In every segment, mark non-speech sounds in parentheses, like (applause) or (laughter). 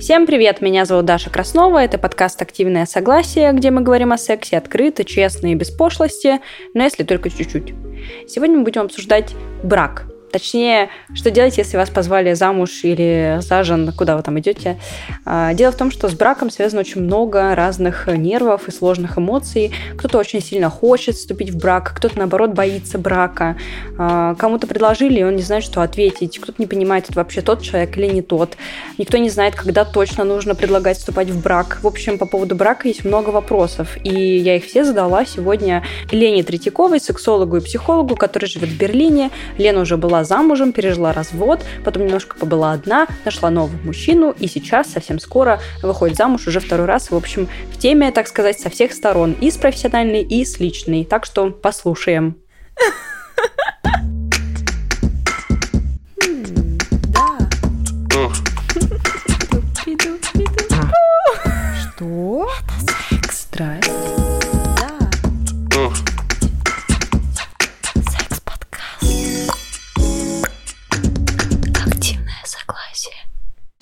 Всем привет, меня зовут Даша Краснова, это подкаст «Активное согласие», где мы говорим о сексе открыто, честно и без пошлости, но если только чуть-чуть. Сегодня мы будем обсуждать брак – Точнее, что делать, если вас позвали замуж или зажен, куда вы там идете. А, дело в том, что с браком связано очень много разных нервов и сложных эмоций. Кто-то очень сильно хочет вступить в брак, кто-то, наоборот, боится брака. А, кому-то предложили, и он не знает, что ответить. Кто-то не понимает, это вообще тот человек или не тот. Никто не знает, когда точно нужно предлагать вступать в брак. В общем, по поводу брака есть много вопросов, и я их все задала сегодня Лене Третьяковой, сексологу и психологу, который живет в Берлине. Лена уже была замужем, пережила развод, потом немножко побыла одна, нашла нового мужчину и сейчас совсем скоро выходит замуж уже второй раз. В общем, в теме, так сказать, со всех сторон. И с профессиональной, и с личной. Так что послушаем. Что? Это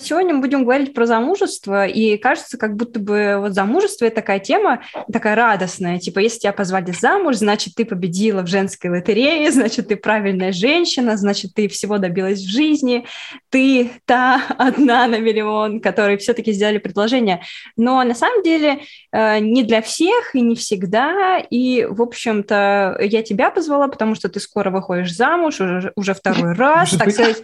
сегодня мы будем говорить про замужество, и кажется, как будто бы вот замужество – это такая тема, такая радостная, типа, если тебя позвали замуж, значит, ты победила в женской лотерее, (laughs) значит, ты правильная женщина, значит, ты всего добилась в жизни, ты та (laughs) одна на миллион, которые все-таки сделали предложение. Но на самом деле э, не для всех и не всегда, и, в общем-то, я тебя позвала, потому что ты скоро выходишь замуж, уже, уже второй (laughs) раз, так сказать,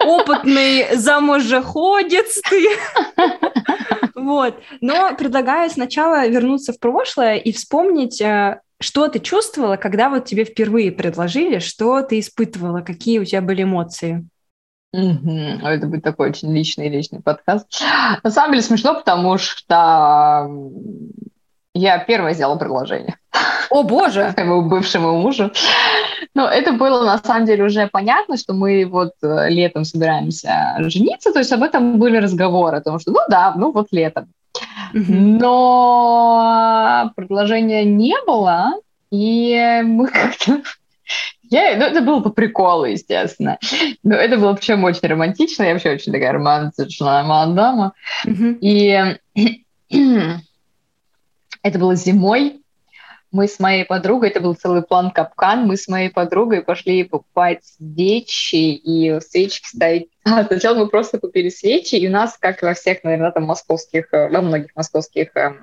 опытный замужеход, молодец ты. (laughs) Вот. Но предлагаю сначала вернуться в прошлое и вспомнить, э, что ты чувствовала, когда вот тебе впервые предложили, что ты испытывала, какие у тебя были эмоции? Угу. Это будет такой очень личный личный подкаст. На самом деле смешно, потому что я первая сделала предложение. О, боже! Своему бывшему мужу. Но это было, на самом деле, уже понятно, что мы вот э, летом собираемся жениться, то есть об этом были разговоры, о том, что ну да, ну вот летом. Но предложения не было, и мы как-то я, ну, это было по приколу, естественно. Но это было причем очень романтично. Я вообще очень такая романтичная мадама. Mm-hmm. И (clears throat) это было зимой, мы с моей подругой, это был целый план капкан, мы с моей подругой пошли покупать свечи и свечки ставить. (laughs) А, сначала мы просто купили свечи, и у нас, как во всех, наверное, там московских, э, во многих московских эм,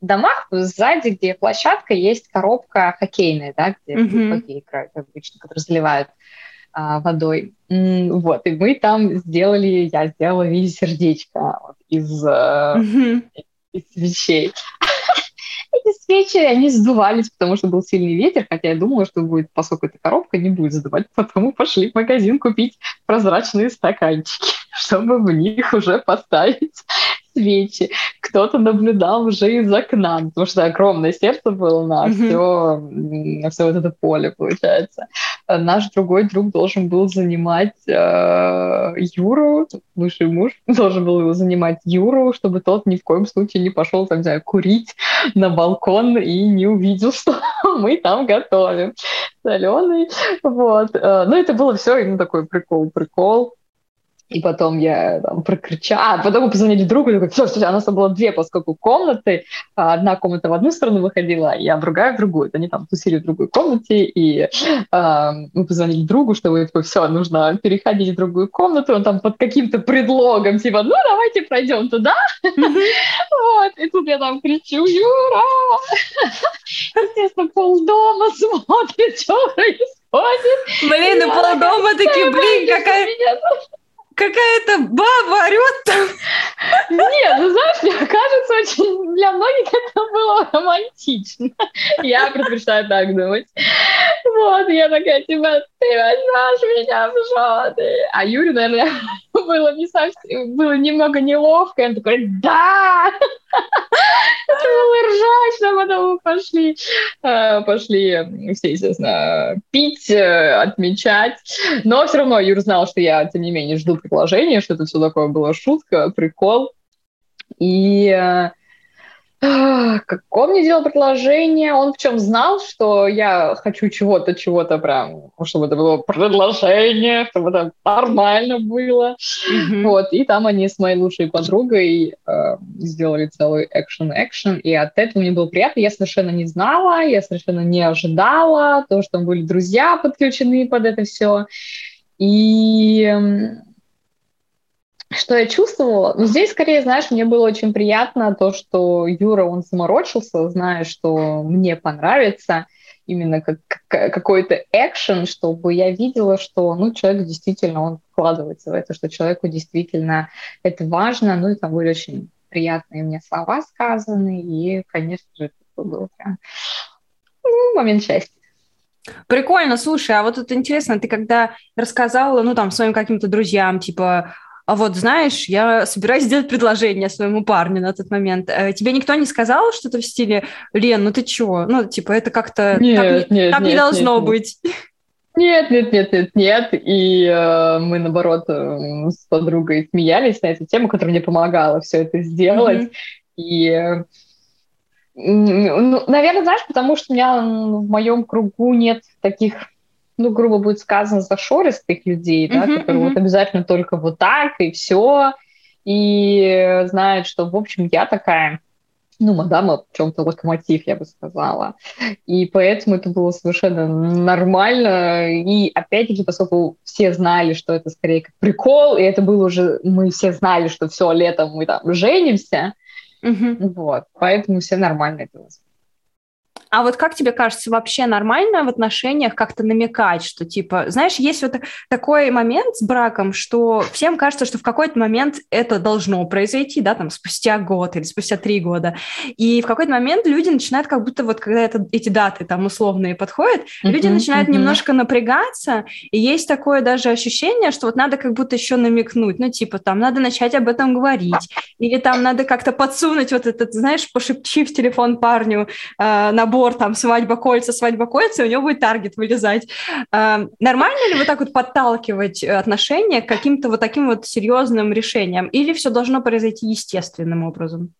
домах, сзади, где площадка, есть коробка хоккейная, да, где mm-hmm. хоккей играют обычно, которые заливают а, водой. Вот, и мы там сделали, я сделала в виде сердечка вот, из, mm-hmm. из свечей свечи, они сдувались, потому что был сильный ветер, хотя я думала, что будет, поскольку эта коробка не будет сдувать, (laughs) потому пошли в магазин купить прозрачные стаканчики, (laughs) чтобы в них уже поставить (laughs) свечи. Кто-то наблюдал уже из окна, потому что огромное сердце было на mm-hmm. все, на все вот это поле, получается. Наш другой друг должен был занимать э, Юру, бывший муж, (laughs) должен был его занимать Юру, чтобы тот ни в коем случае не пошел, там, не знаю, курить на балкон и не увидел, (laughs) что мы там готовим соленый. Вот. Э, ну, это было все, ну, такой прикол-прикол. И потом я там прокричала. А, потом мы позвонили другу, и такой, все, все, у нас там было две, поскольку комнаты. А, одна комната в одну сторону выходила, а другая в другую. Они там тусили в другой комнате, и а, мы позвонили другу, что типа, все, нужно переходить в другую комнату. Он там под каким-то предлогом, типа, ну, давайте пройдем туда. Вот, и тут я там кричу, Юра! Естественно, полдома смотрит, что происходит. Блин, и полдома такие, блин, какая какая-то баба орет там. Нет, ну знаешь, мне кажется, очень для многих это было романтично. Я предпочитаю так думать. Вот, я такая, типа, ты возьмешь меня в жены. А Юрий, наверное, (laughs) было не совсем, было немного неловко. Он такой, да! (laughs) Это было ржать, что потом мы пошли, э, пошли все, естественно, пить, э, отмечать. Но все равно Юр знал, что я, тем не менее, жду предложения, что это все такое было шутка, прикол. И э, Как он мне делал предложение, он в чем знал, что я хочу чего-то, чего-то прям, чтобы это было предложение, чтобы это нормально было. Mm-hmm. Вот, и там они с моей лучшей подругой э, сделали целый экшен-экшен, и от этого мне было приятно. Я совершенно не знала, я совершенно не ожидала, то, что там были друзья подключены под это все. И что я чувствовала? Ну, здесь, скорее, знаешь, мне было очень приятно то, что Юра, он заморочился, зная, что мне понравится именно как, какой-то экшен, чтобы я видела, что, ну, человек действительно, он вкладывается в это, что человеку действительно это важно, ну, и там были очень приятные мне слова сказаны, и, конечно же, это был прям ну, момент счастья. Прикольно, слушай, а вот это интересно, ты когда рассказала, ну, там, своим каким-то друзьям, типа, а вот знаешь, я собираюсь сделать предложение своему парню на тот момент. Э, тебе никто не сказал что-то в стиле, Лен, ну ты чего? Ну, типа, это как-то нет, так, нет, так нет, не должно нет, быть. Нет, нет, нет, нет, нет. И э, мы, наоборот, э, с подругой смеялись на эту тему, которая мне помогала все это сделать. Mm-hmm. И, э, ну, наверное, знаешь, потому что у меня в моем кругу нет таких ну, грубо будет сказано, зашористых людей, да, uh-huh, которые uh-huh. вот обязательно только вот так и все, и знают, что, в общем, я такая, ну, мадама в чем-то локомотив, я бы сказала. И поэтому это было совершенно нормально. И опять-таки, поскольку все знали, что это скорее как прикол, и это было уже, мы все знали, что все, летом мы там женимся, uh-huh. вот, поэтому все нормально это восприняли. А вот как тебе кажется, вообще нормально в отношениях как-то намекать, что типа, знаешь, есть вот такой момент с браком, что всем кажется, что в какой-то момент это должно произойти, да, там спустя год или спустя три года. И в какой-то момент люди начинают как будто вот, когда это, эти даты там условные подходят, uh-huh, люди начинают uh-huh. немножко напрягаться, и есть такое даже ощущение, что вот надо как будто еще намекнуть, ну типа там надо начать об этом говорить, или там надо как-то подсунуть вот этот, знаешь, пошепчи в телефон парню э, набор набор там свадьба кольца, свадьба кольца, и у него будет таргет вылезать. А, нормально ли вот так вот подталкивать э, отношения к каким-то вот таким вот серьезным решениям? Или все должно произойти естественным образом?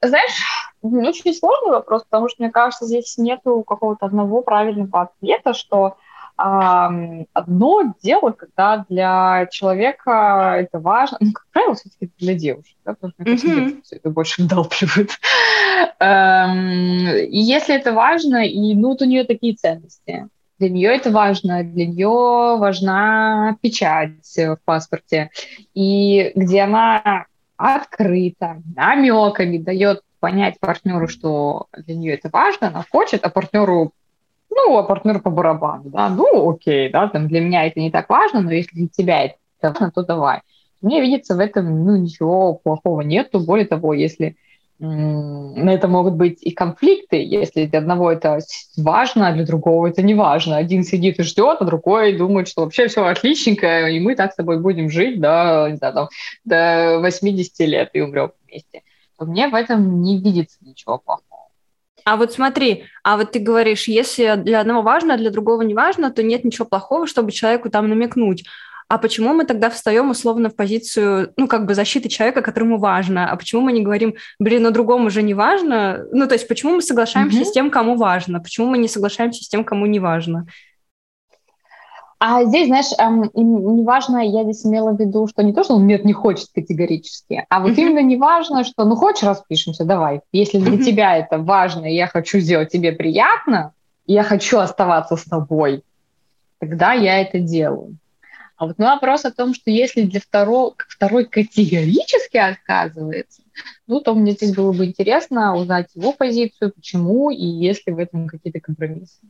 Знаешь, очень сложный вопрос, потому что, мне кажется, здесь нету какого-то одного правильного ответа, что одно дело, когда для человека это важно, ну, как правило, все-таки для девушек, да, потому что, mm-hmm. все это больше вдалбливают. И если это важно, и, ну, вот у нее такие ценности, для нее это важно, для нее важна печать в паспорте, и где она открыто, намеками дает понять партнеру, что для нее это важно, она хочет, а партнеру ну, а партнер по барабану, да, ну, окей, да, там для меня это не так важно, но если для тебя это важно, то давай. Мне видится в этом, ну, ничего плохого нету, более того, если на это могут быть и конфликты, если для одного это важно, а для другого это не важно. Один сидит и ждет, а другой думает, что вообще все отличненько, и мы так с тобой будем жить до, не знаю, там, до 80 лет и умрем вместе. То мне в этом не видится ничего плохого. А вот смотри, а вот ты говоришь, если для одного важно, а для другого не важно, то нет ничего плохого, чтобы человеку там намекнуть. А почему мы тогда встаем условно в позицию, ну, как бы защиты человека, которому важно? А почему мы не говорим, блин, но другому уже не важно? Ну, то есть почему мы соглашаемся mm-hmm. с тем, кому важно? Почему мы не соглашаемся с тем, кому не важно? А здесь, знаешь, эм, неважно, я здесь имела в виду, что не то, что он нет, не хочет категорически, а вот mm-hmm. именно неважно, что, ну, хочешь, распишемся, давай. Если для mm-hmm. тебя это важно, и я хочу сделать тебе приятно, и я хочу оставаться с тобой, тогда я это делаю. А вот вопрос о том, что если для второго, второй категорически отказывается, ну, то мне здесь было бы интересно узнать его позицию, почему, и есть ли в этом какие-то компромиссы.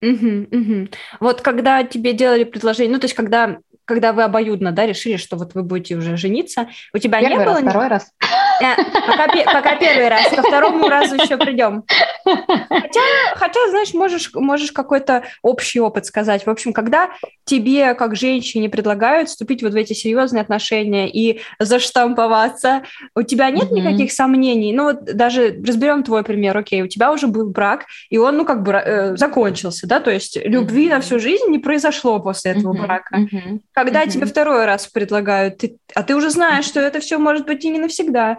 Угу, угу. Вот когда тебе делали предложение, ну, то есть когда, когда вы обоюдно, да, решили, что вот вы будете уже жениться, у тебя первый не раз, было... второй раз. Э, пока, пока первый раз, ко второму разу еще придем. Хотя, хотя, знаешь, можешь, можешь какой-то общий опыт сказать. В общем, когда тебе, как женщине, предлагают вступить вот в эти серьезные отношения и заштамповаться, у тебя нет mm-hmm. никаких сомнений? Ну вот даже разберем твой пример, окей, у тебя уже был брак, и он, ну, как бы э, закончился, да, то есть любви mm-hmm. на всю жизнь не произошло после этого mm-hmm. брака. Mm-hmm. Когда mm-hmm. тебе второй раз предлагают, ты, а ты уже знаешь, что это все может быть и не навсегда,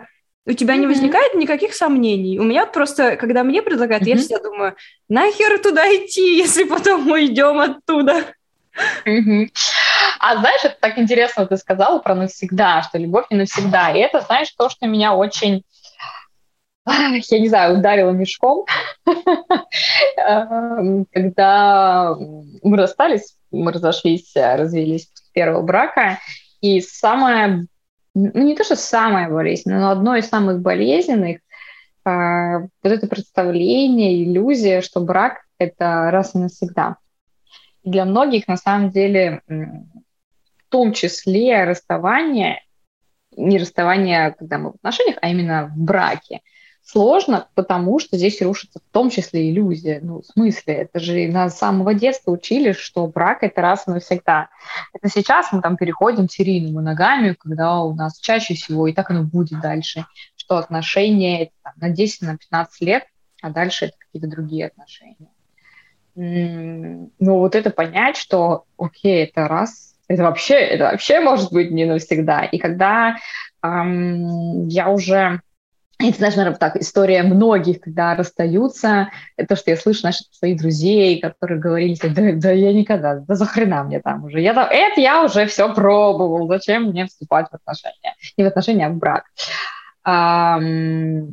у тебя mm-hmm. не возникает никаких сомнений. У меня просто, когда мне предлагают, mm-hmm. я всегда думаю, нахер туда идти, (laughs) если потом мы идем оттуда. Mm-hmm. А знаешь, это так интересно, ты сказала про навсегда, что любовь не навсегда. И это, знаешь, то, что меня очень я не знаю, ударила мешком, эм, когда мы расстались, мы разошлись, развелись после первого брака, и самое, ну не то, что самое болезненное, но одно из самых болезненных, э, вот это представление, иллюзия, что брак — это раз и навсегда. И для многих, на самом деле, в том числе расставание, не расставание, когда мы в отношениях, а именно в браке, сложно, потому что здесь рушится в том числе иллюзия. Ну, в смысле, это же нас с самого детства учили, что брак — это раз и навсегда. Это сейчас мы там переходим к серийным моногамию, когда у нас чаще всего, и так оно будет дальше, что отношения там, на 10, на 15 лет, а дальше это какие-то другие отношения. Но вот это понять, что, окей, это раз, это вообще, это вообще может быть не навсегда. И когда эм, я уже это, знаешь, наверное, так, история многих, когда расстаются, то, что я слышу наших своих друзей, которые говорили, да, да я никогда, да за хрена мне там уже, я там, это я уже все пробовал, зачем мне вступать в отношения, не в отношения, а в брак. Um,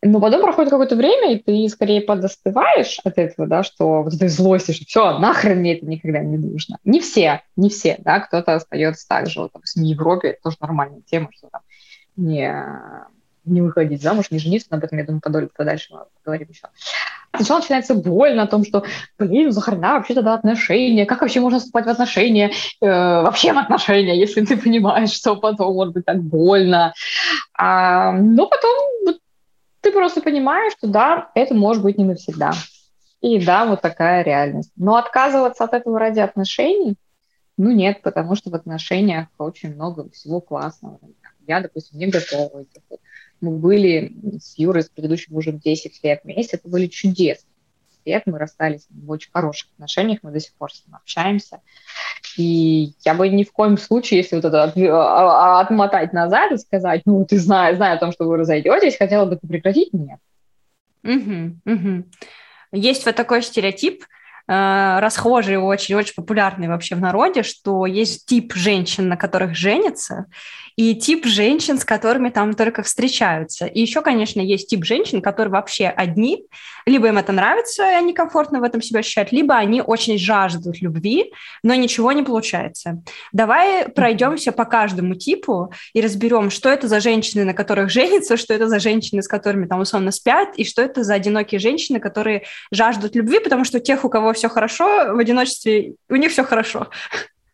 но потом проходит какое-то время, и ты скорее подостываешь от этого, да, что вот этой злости, что все, нахрен мне это никогда не нужно. Не все, не все, да, кто-то остается так же, вот, допустим, в Европе это тоже нормальная тема, что там не не выходить замуж, не жениться, об этом, я думаю, подольше, подальше мы поговорим еще. Сначала начинается боль на том, что, блин, ну захрена вообще тогда отношения, как вообще можно вступать в отношения, э, вообще в отношения, если ты понимаешь, что потом может быть так больно. А, но потом вот, ты просто понимаешь, что да, это может быть не навсегда. И да, вот такая реальность. Но отказываться от этого ради отношений, ну нет, потому что в отношениях очень много всего классного. Я, допустим, не готова мы были с Юрой, с предыдущим мужем 10 лет вместе, это были чудесные лет, мы расстались в очень хороших отношениях, мы до сих пор с ним общаемся. И я бы ни в коем случае, если вот это от, а, а, отмотать назад и сказать, ну, ты знаешь, зная о том, что вы разойдетесь, хотела бы ты прекратить? Нет. Угу, угу. Есть вот такой стереотип, э, расхожий, очень-очень популярный вообще в народе, что есть тип женщин, на которых женятся, и тип женщин, с которыми там только встречаются. И еще, конечно, есть тип женщин, которые вообще одни, либо им это нравится, и они комфортно в этом себя ощущают, либо они очень жаждут любви, но ничего не получается. Давай пройдемся по каждому типу и разберем, что это за женщины, на которых женятся, что это за женщины, с которыми там условно спят, и что это за одинокие женщины, которые жаждут любви, потому что тех, у кого все хорошо, в одиночестве у них все хорошо.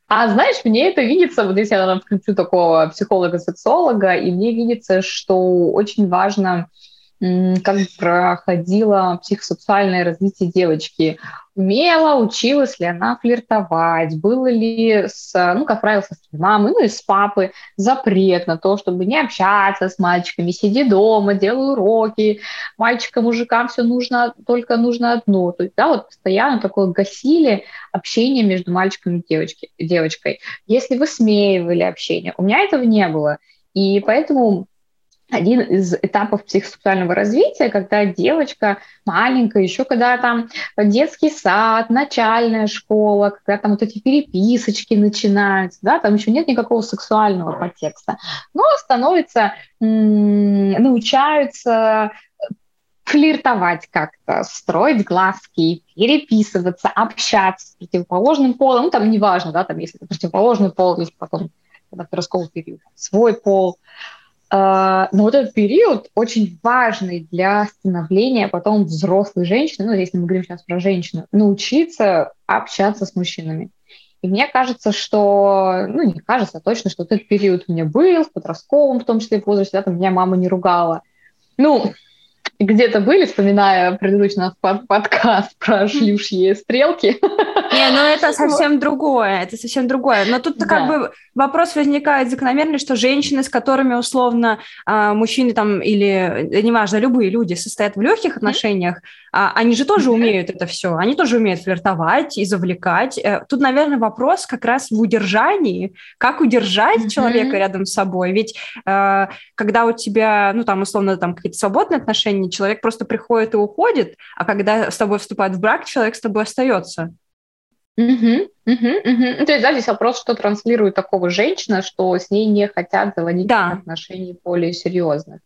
А знаешь, мне это видится, вот если я наверное, включу такого психолога-социолога, и мне видится, что очень важно, как проходило психосексуальное развитие девочки умела, училась ли она флиртовать, было ли, с, ну, как правило, со своей мамой, ну и с папы запрет на то, чтобы не общаться с мальчиками, сиди дома, делай уроки, мальчикам, мужикам все нужно, только нужно одно. То есть, да, вот постоянно такое гасили общение между мальчиком и девочкой. девочкой. Если вы смеивали общение, у меня этого не было. И поэтому один из этапов психосексуального развития, когда девочка маленькая, еще когда там детский сад, начальная школа, когда там вот эти переписочки начинаются, да, там еще нет никакого сексуального подтекста, но становится, научаются флиртовать как-то, строить глазки, переписываться, общаться с противоположным полом, ну там неважно, да, там если это противоположный пол, есть потом когда подростковый период, свой пол, а, но вот этот период очень важный для становления потом взрослой женщины, ну, если мы говорим сейчас про женщину, научиться общаться с мужчинами. И мне кажется, что, ну, не кажется, а точно, что этот период у меня был, в подростковом, в том числе в возрасте, да, там меня мама не ругала. Ну, где-то были, вспоминая предыдущий наш под подкаст (laughs) про шлюшьи стрелки, Не, ну это (laughs) совсем другое, это совсем другое. Но тут как бы вопрос возникает закономерный, что женщины, с которыми условно а, мужчины там или, неважно, любые люди состоят в легких отношениях, а, они же тоже умеют это все, они тоже умеют флиртовать и завлекать. Э, тут, наверное, вопрос как раз в удержании, как удержать человека рядом с собой. Ведь э, когда у тебя, ну там условно там какие-то свободные отношения, человек просто приходит и уходит, а когда с тобой вступает в брак, человек с тобой остается. Угу, угу, угу. То есть, да, здесь вопрос, что транслирует такого женщина, что с ней не хотят заводить да. отношений более серьезных.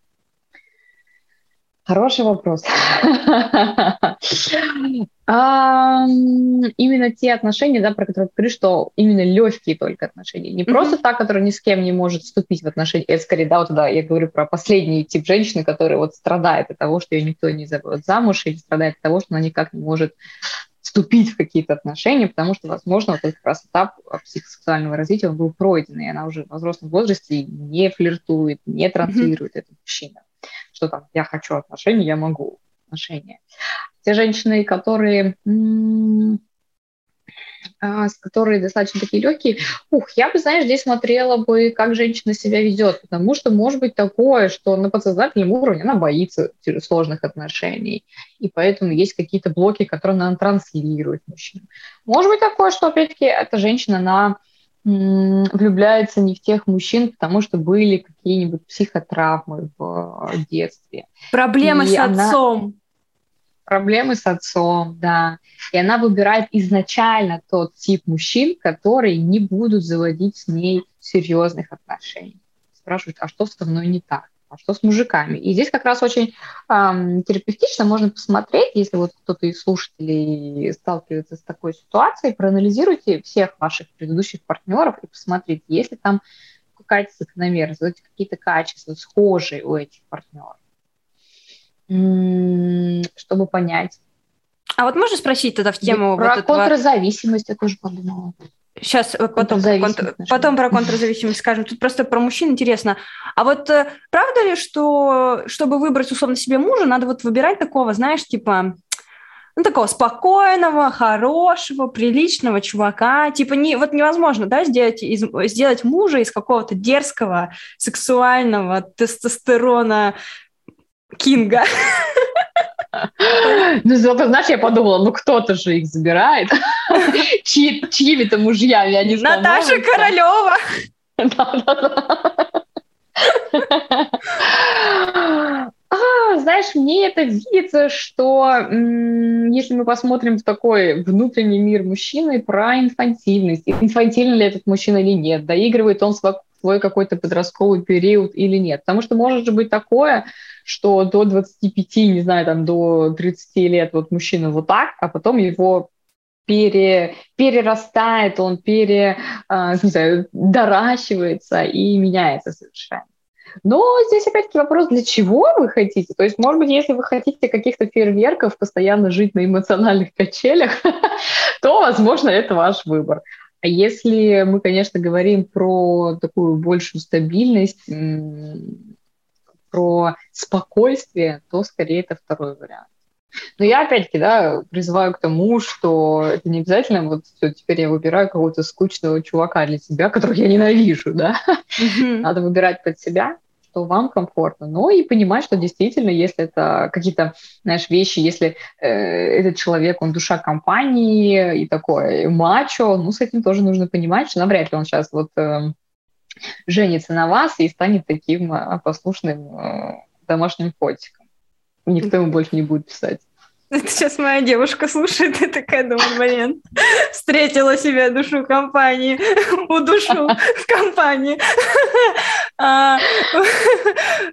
Хороший вопрос. (laughs) Именно те отношения, да, про которые ты говоришь, что именно легкие только отношения. Не просто та, которая ни с кем не может вступить в отношения. Это скорее, да, вот да, я говорю про последний тип женщины, которая вот страдает от того, что ее никто не зовет замуж, или страдает от того, что она никак не может вступить в какие-то отношения, потому что, возможно, вот этот как раз этап психосексуального развития он был пройден, и она уже в взрослом возрасте не флиртует, не транслирует mm-hmm. это мужчина что там я хочу отношения, я могу отношения. Те женщины, которые а, которые достаточно такие легкие, ух, я бы, знаешь, здесь смотрела бы, как женщина себя ведет, потому что может быть такое, что на подсознательном уровне она боится сложных отношений, и поэтому есть какие-то блоки, которые она транслирует мужчинам. Может быть такое, что, опять-таки, эта женщина, она влюбляется не в тех мужчин, потому что были какие-нибудь психотравмы в э, детстве. Проблемы и с она... отцом. Проблемы с отцом, да. И она выбирает изначально тот тип мужчин, которые не будут заводить с ней серьезных отношений. Спрашивают, а что со мной не так? А что с мужиками? И здесь как раз очень эм, терапевтично можно посмотреть, если вот кто-то из слушателей сталкивается с такой ситуацией, проанализируйте всех ваших предыдущих партнеров и посмотрите, есть ли там какая-то закономерность, какие-то качества схожие у этих партнеров, чтобы понять. А вот можно спросить тогда в тему... Про вот этого... контрзависимость я тоже подумала. Сейчас э, потом, контр, потом про контрзависимость скажем. Тут просто про мужчин интересно. А вот э, правда ли, что чтобы выбрать условно себе мужа, надо вот выбирать такого, знаешь, типа ну, такого спокойного, хорошего, приличного чувака. Типа, не, вот невозможно, да, сделать, из, сделать мужа из какого-то дерзкого, сексуального, тестостерона кинга. (laughs) Ну, знаешь, я подумала, ну кто-то же их забирает. Чьи, чьими-то мужьями они Наташа Королева. А, знаешь, мне это видится, что если мы посмотрим в такой внутренний мир мужчины про инфантильность, инфантильный ли этот мужчина или нет, доигрывает он свой какой-то подростковый период или нет. Потому что может же быть такое, что до 25, не знаю, там до 30 лет вот мужчина вот так, а потом его пере, перерастает, он пере, э, (laughs) не знаю, доращивается и меняется совершенно. Но здесь опять-таки вопрос, для чего вы хотите? То есть, может быть, если вы хотите каких-то фейерверков, постоянно жить на эмоциональных качелях, (laughs) то, возможно, это ваш выбор. А если мы, конечно, говорим про такую большую стабильность, про спокойствие, то скорее это второй вариант. Но я опять-таки, да, призываю к тому, что это не обязательно вот все, теперь я выбираю какого-то скучного чувака для себя, которого я ненавижу, да. Mm-hmm. Надо выбирать под себя, что вам комфортно. Но и понимать, что действительно, если это какие-то, знаешь, вещи, если э, этот человек, он душа компании и такой мачо, ну, с этим тоже нужно понимать, что навряд ли он сейчас вот... Э, женится на вас и станет таким а, послушным э, домашним котиком. Никто ему больше не будет писать. Это сейчас моя девушка слушает и такая думает, блин, встретила себя душу компании, у душу в компании. А,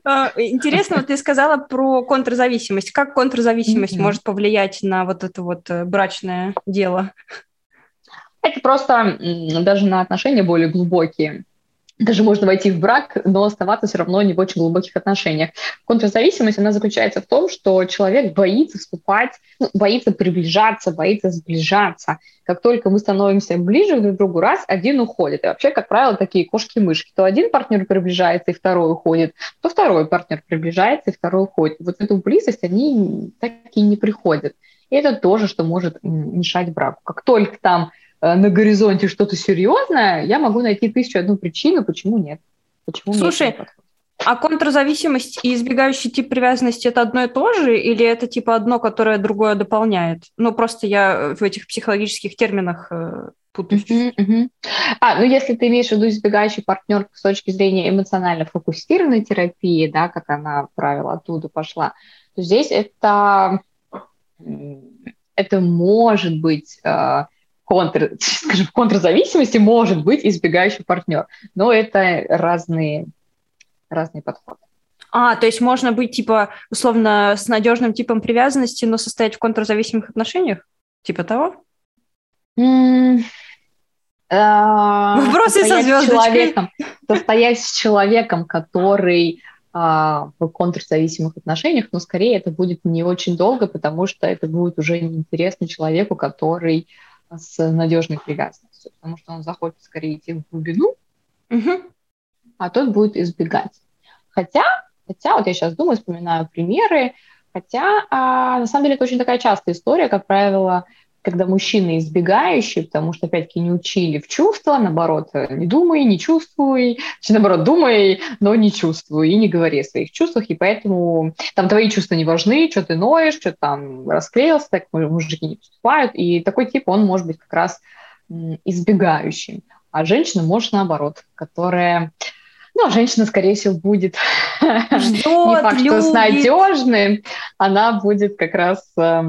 а, интересно, вот ты сказала про контрзависимость. Как контрзависимость может повлиять на вот это вот э, брачное дело? Это просто даже на отношения более глубокие даже можно войти в брак, но оставаться все равно не в очень глубоких отношениях. Контрзависимость, она заключается в том, что человек боится вступать, ну, боится приближаться, боится сближаться. Как только мы становимся ближе друг к другу, раз, один уходит. И вообще, как правило, такие кошки-мышки. То один партнер приближается, и второй уходит, то второй партнер приближается, и второй уходит. Вот эту близость они так и не приходят. И это тоже, что может мешать браку. Как только там на горизонте что-то серьезное, я могу найти тысячу одну причину, почему нет. Почему Слушай, а контрзависимость и избегающий тип привязанности это одно и то же, или это типа одно, которое другое дополняет? Ну, просто я в этих психологических терминах э, путаюсь. Uh-huh, uh-huh. А, ну если ты имеешь в виду избегающий партнер с точки зрения эмоционально фокусированной терапии, да, как она, правило, оттуда пошла, то здесь это, это может быть э, контр, (laughs) скажем, в контрзависимости может быть избегающий партнер, но это разные разные подходы. А, то есть можно быть, типа, условно, с надежным типом привязанности, но состоять в контрзависимых отношениях? Типа того? Mm, Вопросы со звездочкой. Состоять с человеком, который а, в контрзависимых отношениях, но скорее это будет не очень долго, потому что это будет уже неинтересно человеку, который с надежной привязанностью, потому что он захочет скорее идти в глубину, угу а тот будет избегать. Хотя, хотя, вот я сейчас думаю, вспоминаю примеры, хотя а, на самом деле это очень такая частая история, как правило, когда мужчины избегающие, потому что, опять-таки, не учили в чувства, наоборот, не думай, не чувствуй, наоборот, думай, но не чувствуй, и не говори о своих чувствах, и поэтому там твои чувства не важны, что ты ноешь, что там расклеился, так мужики не поступают, и такой тип, он может быть как раз избегающим. А женщина может наоборот, которая ну, женщина, скорее всего, будет Ждет, (laughs) не факт, любит. что с надежным, она будет как раз э,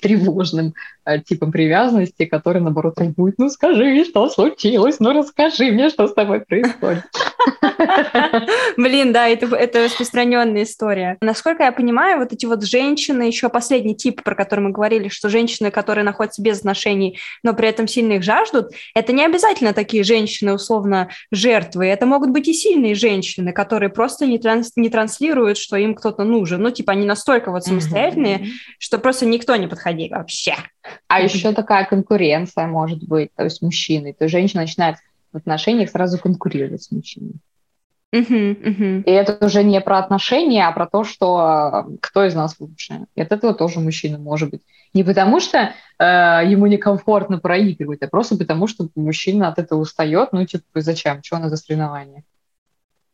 тревожным э, типом привязанности, который, наоборот, будет, ну, скажи, что случилось, ну, расскажи мне, что с тобой происходит. (laughs) Блин, да, это, это распространенная история. Насколько я понимаю, вот эти вот женщины, еще последний тип, про который мы говорили, что женщины, которые находятся без отношений, но при этом сильно их жаждут, это не обязательно такие женщины, условно, жертвы. Это могут быть и сильные женщины, которые просто не, транс, не транслируют, что им кто-то нужен. Ну, типа, они настолько вот самостоятельные, что просто никто не подходит вообще. А (laughs) еще такая конкуренция может быть, то есть мужчины. То есть женщина начинает в отношениях сразу конкурировать с мужчиной. Uh-huh, uh-huh. И это уже не про отношения, а про то, что э, кто из нас лучше. И от этого тоже мужчина может быть. Не потому что э, ему некомфортно проигрывать, а просто потому что мужчина от этого устает. Ну, типа, зачем? Чего надо соревнования?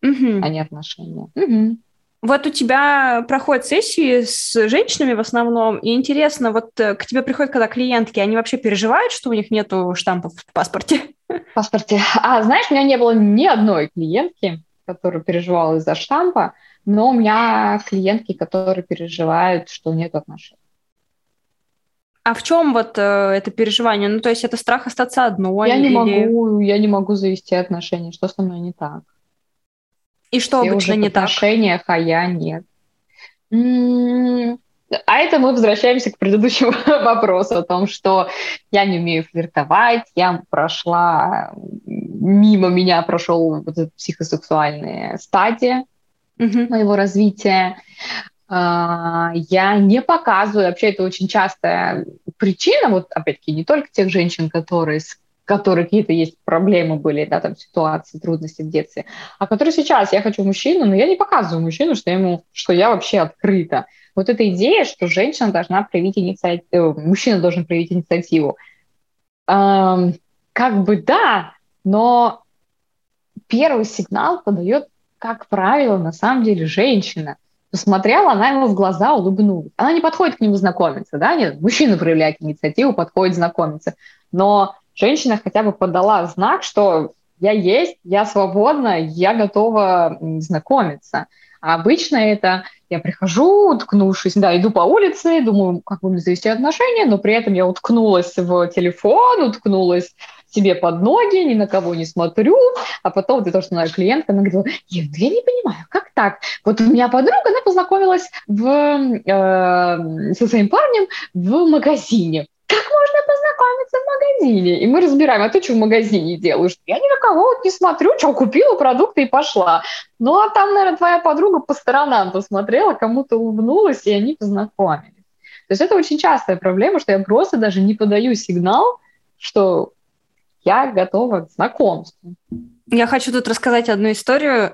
Uh-huh. А не отношения. Uh-huh. Вот у тебя проходят сессии с женщинами в основном, и интересно, вот э, к тебе приходят когда клиентки, они вообще переживают, что у них нету штампов в паспорте? В паспорте. А, знаешь, у меня не было ни одной клиентки, которая переживала из-за штампа, но у меня клиентки, которые переживают, что нет отношений. А в чем вот э, это переживание? Ну, то есть это страх остаться одной? Я или... не могу, я не могу завести отношения. Что со мной не так? И что Все обычно не так? В отношениях, а я нет. А это мы возвращаемся к предыдущему (laughs) вопросу о том, что я не умею флиртовать, я прошла, мимо меня прошел вот эта психосексуальная стадия mm-hmm. моего развития. А, я не показываю, вообще это очень частая причина, вот опять-таки не только тех женщин, которые с которые какие-то есть проблемы были, да, там ситуации, трудности в детстве, а которые сейчас я хочу мужчину, но я не показываю мужчину, что я ему, что я вообще открыта. Вот эта идея, что женщина должна проявить инициативу, э, мужчина должен проявить инициативу. Эм, как бы да, но первый сигнал подает, как правило, на самом деле женщина. Посмотрела, она ему в глаза улыбнулась. Она не подходит к нему знакомиться, да, нет, мужчина проявляет инициативу, подходит знакомиться. Но женщина хотя бы подала знак, что я есть, я свободна, я готова знакомиться. А обычно это я прихожу, уткнувшись, да, иду по улице, думаю, как мне завести отношения, но при этом я уткнулась в телефон, уткнулась себе под ноги, ни на кого не смотрю, а потом вот то, что моя клиентка, она говорила, я, ну я не понимаю, как так? Вот у меня подруга, она познакомилась в, э, со своим парнем в магазине как можно познакомиться в магазине? И мы разбираем, а ты что в магазине делаешь? Я ни на кого вот не смотрю, что купила продукты и пошла. Ну, а там, наверное, твоя подруга по сторонам посмотрела, кому-то улыбнулась, и они познакомились. То есть это очень частая проблема, что я просто даже не подаю сигнал, что я готова к знакомству. Я хочу тут рассказать одну историю.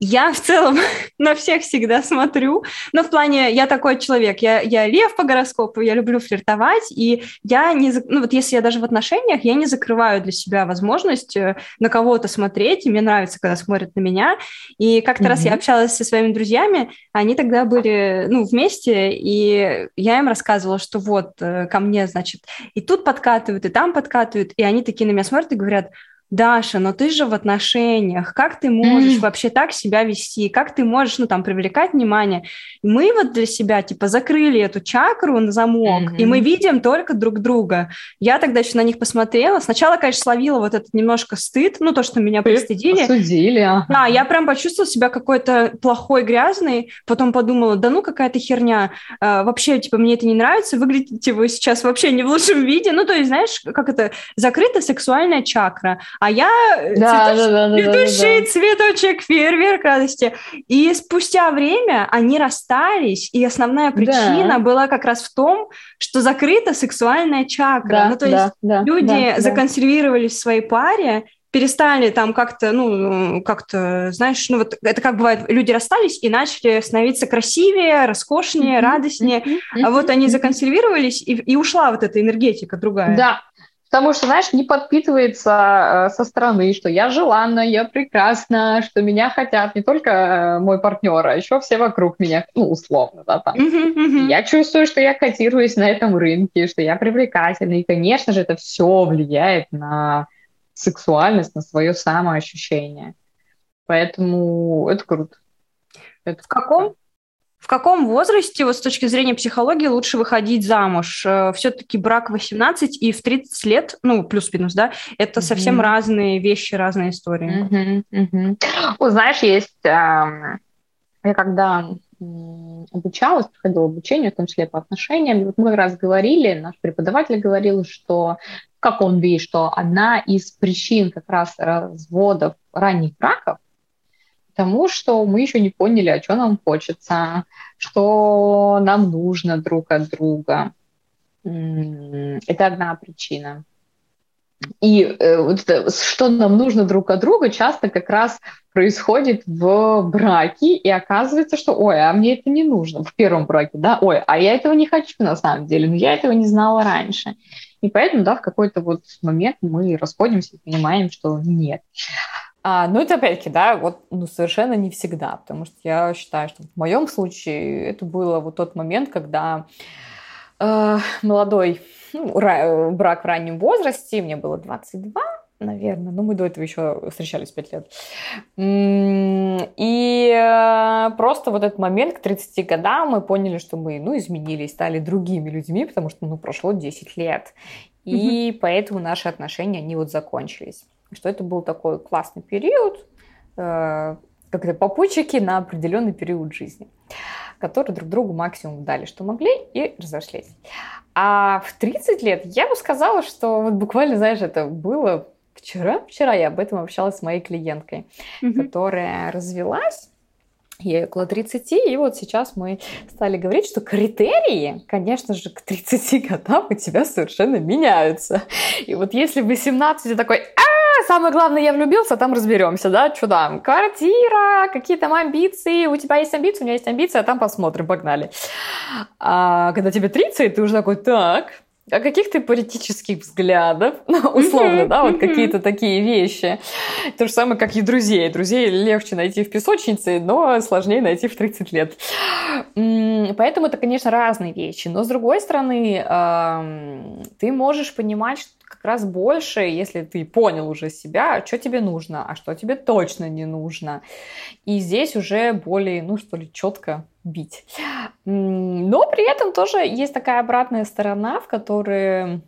Я в целом (laughs) на всех всегда смотрю, но в плане, я такой человек, я, я лев по гороскопу, я люблю флиртовать, и я не, ну вот если я даже в отношениях, я не закрываю для себя возможность э, на кого-то смотреть, и мне нравится, когда смотрят на меня, и как-то mm-hmm. раз я общалась со своими друзьями, они тогда были, ну, вместе, и я им рассказывала, что вот, э, ко мне, значит, и тут подкатывают, и там подкатывают, и они такие на меня смотрят и говорят, Даша, но ты же в отношениях, как ты можешь mm. вообще так себя вести, как ты можешь, ну, там, привлекать внимание. мы вот для себя, типа, закрыли эту чакру на замок, mm-hmm. и мы видим только друг друга. Я тогда еще на них посмотрела. Сначала, конечно, словила вот этот немножко стыд, ну, то, что меня пристыдили. Осудили, ага. Да, я прям почувствовала себя какой-то плохой, грязный, потом подумала, да ну, какая-то херня, а, вообще, типа, мне это не нравится, выглядите вы сейчас вообще не в лучшем виде, ну, то есть, знаешь, как это, закрыта сексуальная чакра, а я э, да, цветоч... да, да, цветущий да, да, цветочек, фейерверк радости. И спустя время они расстались, и основная причина да. была как раз в том, что закрыта сексуальная чакра. Да, ну, то да, есть да, люди да, законсервировались в своей паре, перестали там как-то, ну, как-то, знаешь, ну вот это как бывает, люди расстались и начали становиться красивее, роскошнее, mm-hmm. радостнее, mm-hmm. а вот они законсервировались, и, и ушла вот эта энергетика другая. Да, Потому что, знаешь, не подпитывается э, со стороны, что я желанна, я прекрасна, что меня хотят не только э, мой партнер, а еще все вокруг меня, ну, условно, да, там. Uh-huh, uh-huh. Я чувствую, что я котируюсь на этом рынке, что я привлекательна, и, конечно же, это все влияет на сексуальность, на свое самоощущение. Поэтому это круто. Это в каком в каком возрасте, вот с точки зрения психологии, лучше выходить замуж? Э, Все-таки брак 18 и в 30 лет, ну, плюс-минус, да, это mm-hmm. совсем разные вещи, разные истории. Mm-hmm. Mm-hmm. Вот, знаешь, есть... Э, я когда обучалась, проходила обучение, в том числе по отношениям, вот мы как раз говорили, наш преподаватель говорил, что как он видит, что одна из причин как раз разводов ранних браков тому, что мы еще не поняли, а что нам хочется, что нам нужно друг от друга. Это одна причина. И э, вот что нам нужно друг от друга, часто как раз происходит в браке, и оказывается, что, ой, а мне это не нужно в первом браке, да, ой, а я этого не хочу на самом деле, но я этого не знала раньше. И поэтому, да, в какой-то вот момент мы расходимся и понимаем, что нет. А, ну, это опять-таки, да, вот ну, совершенно не всегда, потому что я считаю, что в моем случае это было вот тот момент, когда э, молодой ну, ра- брак в раннем возрасте, мне было 22, наверное, но мы до этого еще встречались 5 лет. И э, просто вот этот момент к 30 годам мы поняли, что мы, ну, изменились, стали другими людьми, потому что, ну, прошло 10 лет. И mm-hmm. поэтому наши отношения, они вот закончились что это был такой классный период, э, как-то попутчики на определенный период жизни, которые друг другу максимум дали, что могли, и разошлись. А в 30 лет я бы сказала, что вот буквально, знаешь, это было вчера. Вчера я об этом общалась с моей клиенткой, mm-hmm. которая развелась ей около 30, и вот сейчас мы стали говорить, что критерии, конечно же, к 30 годам у тебя совершенно меняются. И вот если в 18 такой, а, самое главное, я влюбился, там разберемся, да, что там, квартира, какие там амбиции, у тебя есть амбиции, у меня есть амбиции, а там посмотрим, погнали. А когда тебе 30, ты уже такой, так, а каких ты политических взглядов, (laughs) ну, условно, да, вот какие-то такие вещи. То же самое, как и друзей. Друзей легче найти в песочнице, но сложнее найти в 30 лет. Поэтому это, конечно, разные вещи. Но, с другой стороны, ты можешь понимать, что как раз больше, если ты понял уже себя, что тебе нужно, а что тебе точно не нужно. И здесь уже более, ну что ли, четко бить. Но при этом тоже есть такая обратная сторона, в которой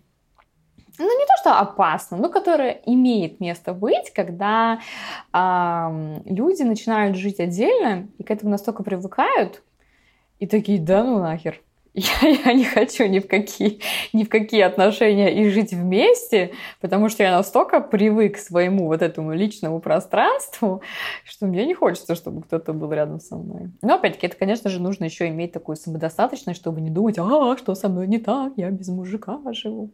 ну не то, что опасно, но которая имеет место быть, когда э, люди начинают жить отдельно и к этому настолько привыкают, и такие, да ну нахер, я, (laughs) я не хочу ни в, какие, ни в какие отношения и жить вместе, потому что я настолько привык к своему вот этому личному пространству, что мне не хочется, чтобы кто-то был рядом со мной. Но опять-таки, это, конечно же, нужно еще иметь такую самодостаточность, чтобы не думать, а, что со мной не так, я без мужика живу.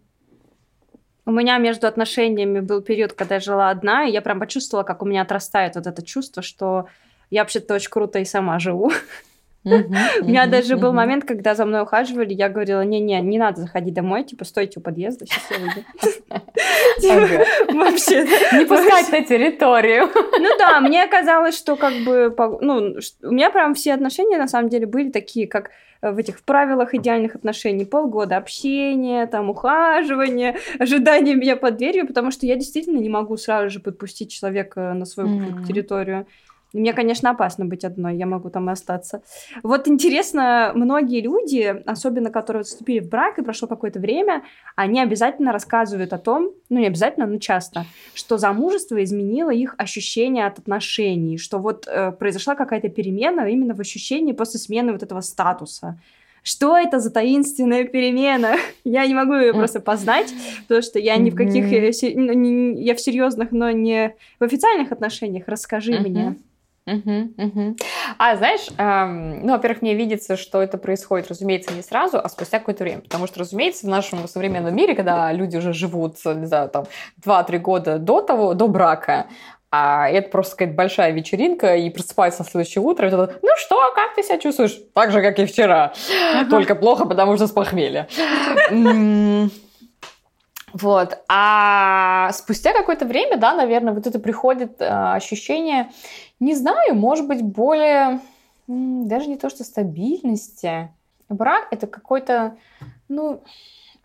У меня между отношениями был период, когда я жила одна, и я прям почувствовала, как у меня отрастает вот это чувство, что Я вообще-то очень круто и сама живу. (laughs) (laughs) У меня даже был момент, когда за мной ухаживали, я говорила, не-не, не надо заходить домой, типа, стойте у подъезда, сейчас я выйду. Вообще. Не пускать на территорию. (laughs) Ну да, мне (laughs) казалось, что как бы, ну, у меня прям все отношения на самом деле были такие, как в этих правилах идеальных отношений полгода общения, там ухаживания, ожидания меня под дверью, потому что я действительно не могу сразу же подпустить человека на свою mm-hmm. территорию. Мне, конечно, опасно быть одной, я могу там и остаться. Вот интересно, многие люди, особенно которые вступили в брак и прошло какое-то время, они обязательно рассказывают о том, ну не обязательно, но часто, что замужество изменило их ощущение от отношений, что вот э, произошла какая-то перемена именно в ощущении после смены вот этого статуса что это за таинственная перемена? (laughs) Я не могу ее просто познать, потому что я ни в каких... Э, я в серьезных, но не в официальных отношениях. Расскажи мне. Угу, угу. А знаешь, эм, ну, во-первых, мне видится, что это происходит, разумеется, не сразу, а спустя какое-то время. Потому что, разумеется, в нашем современном мире, когда люди уже живут, не знаю, там, 2-3 года до того, до брака, а это просто какая-то большая вечеринка, и просыпается на следующее утро, и это, ну что, как ты себя чувствуешь? Так же, как и вчера, только плохо, потому что с похмелья. Вот. А спустя какое-то время, да, наверное, вот это приходит э, ощущение, не знаю, может быть, более, даже не то, что стабильности. Брак это какой-то, ну,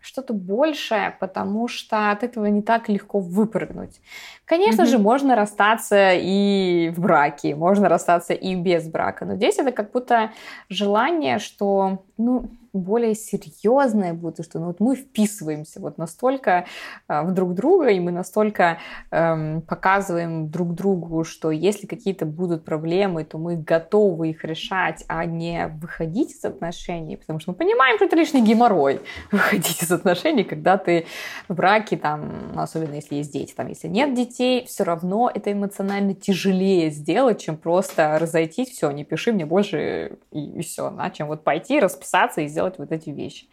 что-то большее, потому что от этого не так легко выпрыгнуть. Конечно mm-hmm. же, можно расстаться и в браке, можно расстаться и без брака, но здесь это как будто желание, что, ну, более серьезное будет, что ну, вот мы вписываемся вот настолько э, в друг друга, и мы настолько эм, показываем друг другу, что если какие-то будут проблемы, то мы готовы их решать, а не выходить из отношений, потому что мы понимаем, что это лишний геморрой (laughs) выходить из отношений, когда ты в браке, там, ну, особенно если есть дети, там, если нет детей, все равно это эмоционально тяжелее сделать, чем просто разойтись, все, не пиши мне больше и, и все, да, чем вот пойти, расписаться и сделать делать вот эти вещи.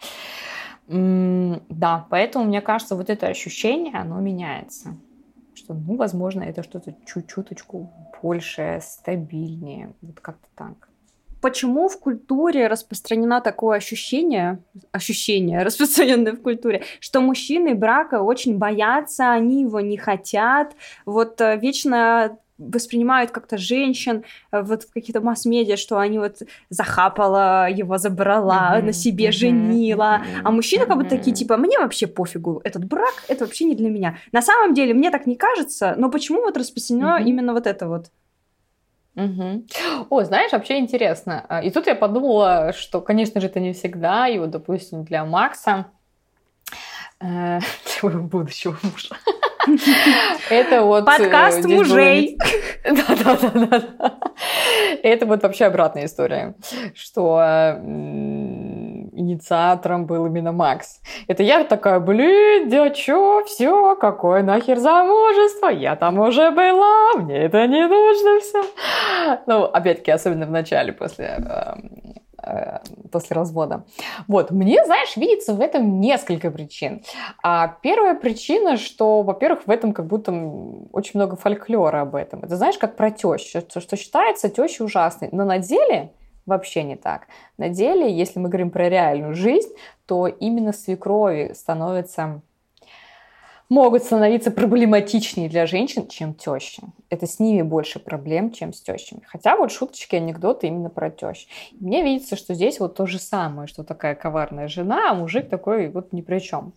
Да, поэтому, мне кажется, вот это ощущение, оно меняется. Что, ну, возможно, это что-то чуть-чуточку большее, стабильнее. Вот как-то так. Почему в культуре распространено такое ощущение, ощущение, (laughs) распространенное в культуре, что мужчины брака очень боятся, они его не хотят, вот э, вечно воспринимают как-то женщин э, вот в каких-то масс-медиа, что они вот захапала, его забрала, mm-hmm. на себе mm-hmm. женила, mm-hmm. а мужчины как будто такие, типа, мне вообще пофигу, этот брак, это вообще не для меня. На самом деле, мне так не кажется, но почему вот распространено mm-hmm. именно вот это вот? Угу. О, знаешь, вообще интересно. А, и тут я подумала, что, конечно же, это не всегда. И вот, допустим, для Макса, э, (laughs) для моего будущего мужа, Это вот... Э, Подкаст мужей. (laughs) Да-да-да. Это вот вообще обратная история, что инициатором был именно Макс. Это я такая, блин, да чё, все, какое нахер замужество, я там уже была, мне это не нужно все. Ну, опять-таки, особенно в начале, после эм, после развода. Вот, мне, знаешь, видится в этом несколько причин. А первая причина, что, во-первых, в этом как будто очень много фольклора об этом. Это знаешь, как про тещу, что, что считается тещей ужасной. Но на деле вообще не так. На деле, если мы говорим про реальную жизнь, то именно свекрови становятся могут становиться проблематичнее для женщин, чем тещи. Это с ними больше проблем, чем с тещами. Хотя вот шуточки, анекдоты именно про тещ. Мне видится, что здесь вот то же самое, что такая коварная жена, а мужик такой вот ни при чем.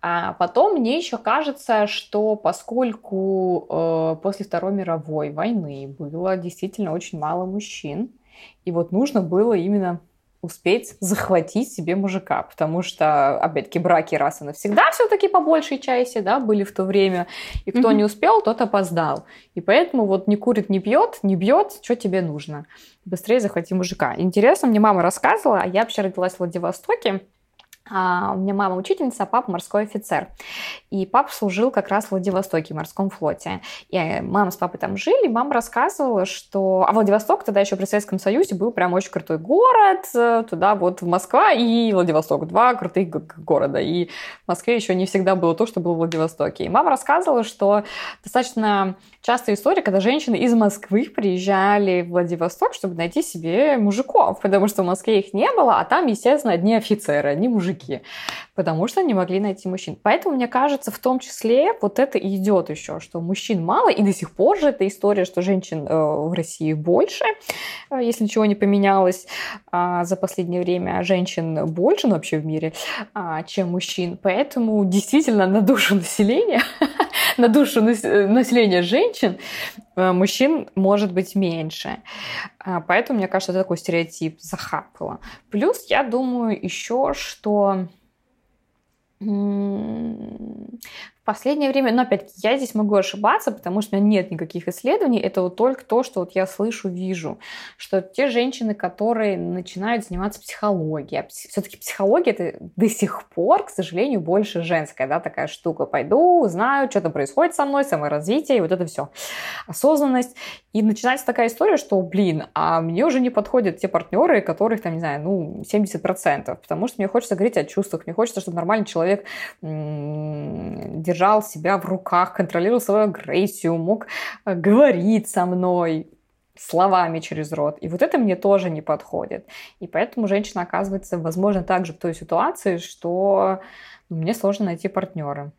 А потом мне еще кажется, что поскольку э, после Второй мировой войны было действительно очень мало мужчин, и вот нужно было именно успеть захватить себе мужика, потому что, опять-таки, браки раз и навсегда все-таки по большей части, да, были в то время, и кто mm-hmm. не успел, тот опоздал. И поэтому вот не курит, не пьет, не бьет, что тебе нужно? Быстрее захвати мужика. Интересно, мне мама рассказывала, а я вообще родилась в Владивостоке, А у меня мама учительница, а папа морской офицер. И папа служил как раз в Владивостоке, в морском флоте. И э, мама с папой там жили, мама рассказывала, что... А Владивосток тогда еще при Советском Союзе был прям очень крутой город. Э, туда вот Москва и Владивосток. Два крутых города. И в Москве еще не всегда было то, что было в Владивостоке. И мама рассказывала, что достаточно частая история, когда женщины из Москвы приезжали в Владивосток, чтобы найти себе мужиков, потому что в Москве их не было, а там, естественно, одни офицеры, одни мужики, потому что не могли найти мужчин. Поэтому, мне кажется, в том числе вот это и идет еще, что мужчин мало, и до сих пор же эта история, что женщин э, в России больше, э, если ничего не поменялось э, за последнее время, женщин больше, ну, вообще в мире, э, чем мужчин. Поэтому действительно на душу населения (laughs) на душу населения женщин, э, мужчин может быть меньше. А, поэтому, мне кажется, это такой стереотип захапало. Плюс, я думаю еще, что последнее время, но опять я здесь могу ошибаться, потому что у меня нет никаких исследований, это вот только то, что вот я слышу, вижу, что те женщины, которые начинают заниматься психологией, а все-таки психология это до сих пор, к сожалению, больше женская, да, такая штука, пойду, узнаю, что там происходит со мной, саморазвитие, и вот это все, осознанность, и начинается такая история, что, блин, а мне уже не подходят те партнеры, которых там, не знаю, ну, 70%, потому что мне хочется говорить о чувствах, мне хочется, чтобы нормальный человек держал держал себя в руках, контролировал свою агрессию, мог э, говорить со мной словами через рот. И вот это мне тоже не подходит. И поэтому женщина оказывается, возможно, также в той ситуации, что ну, мне сложно найти партнера.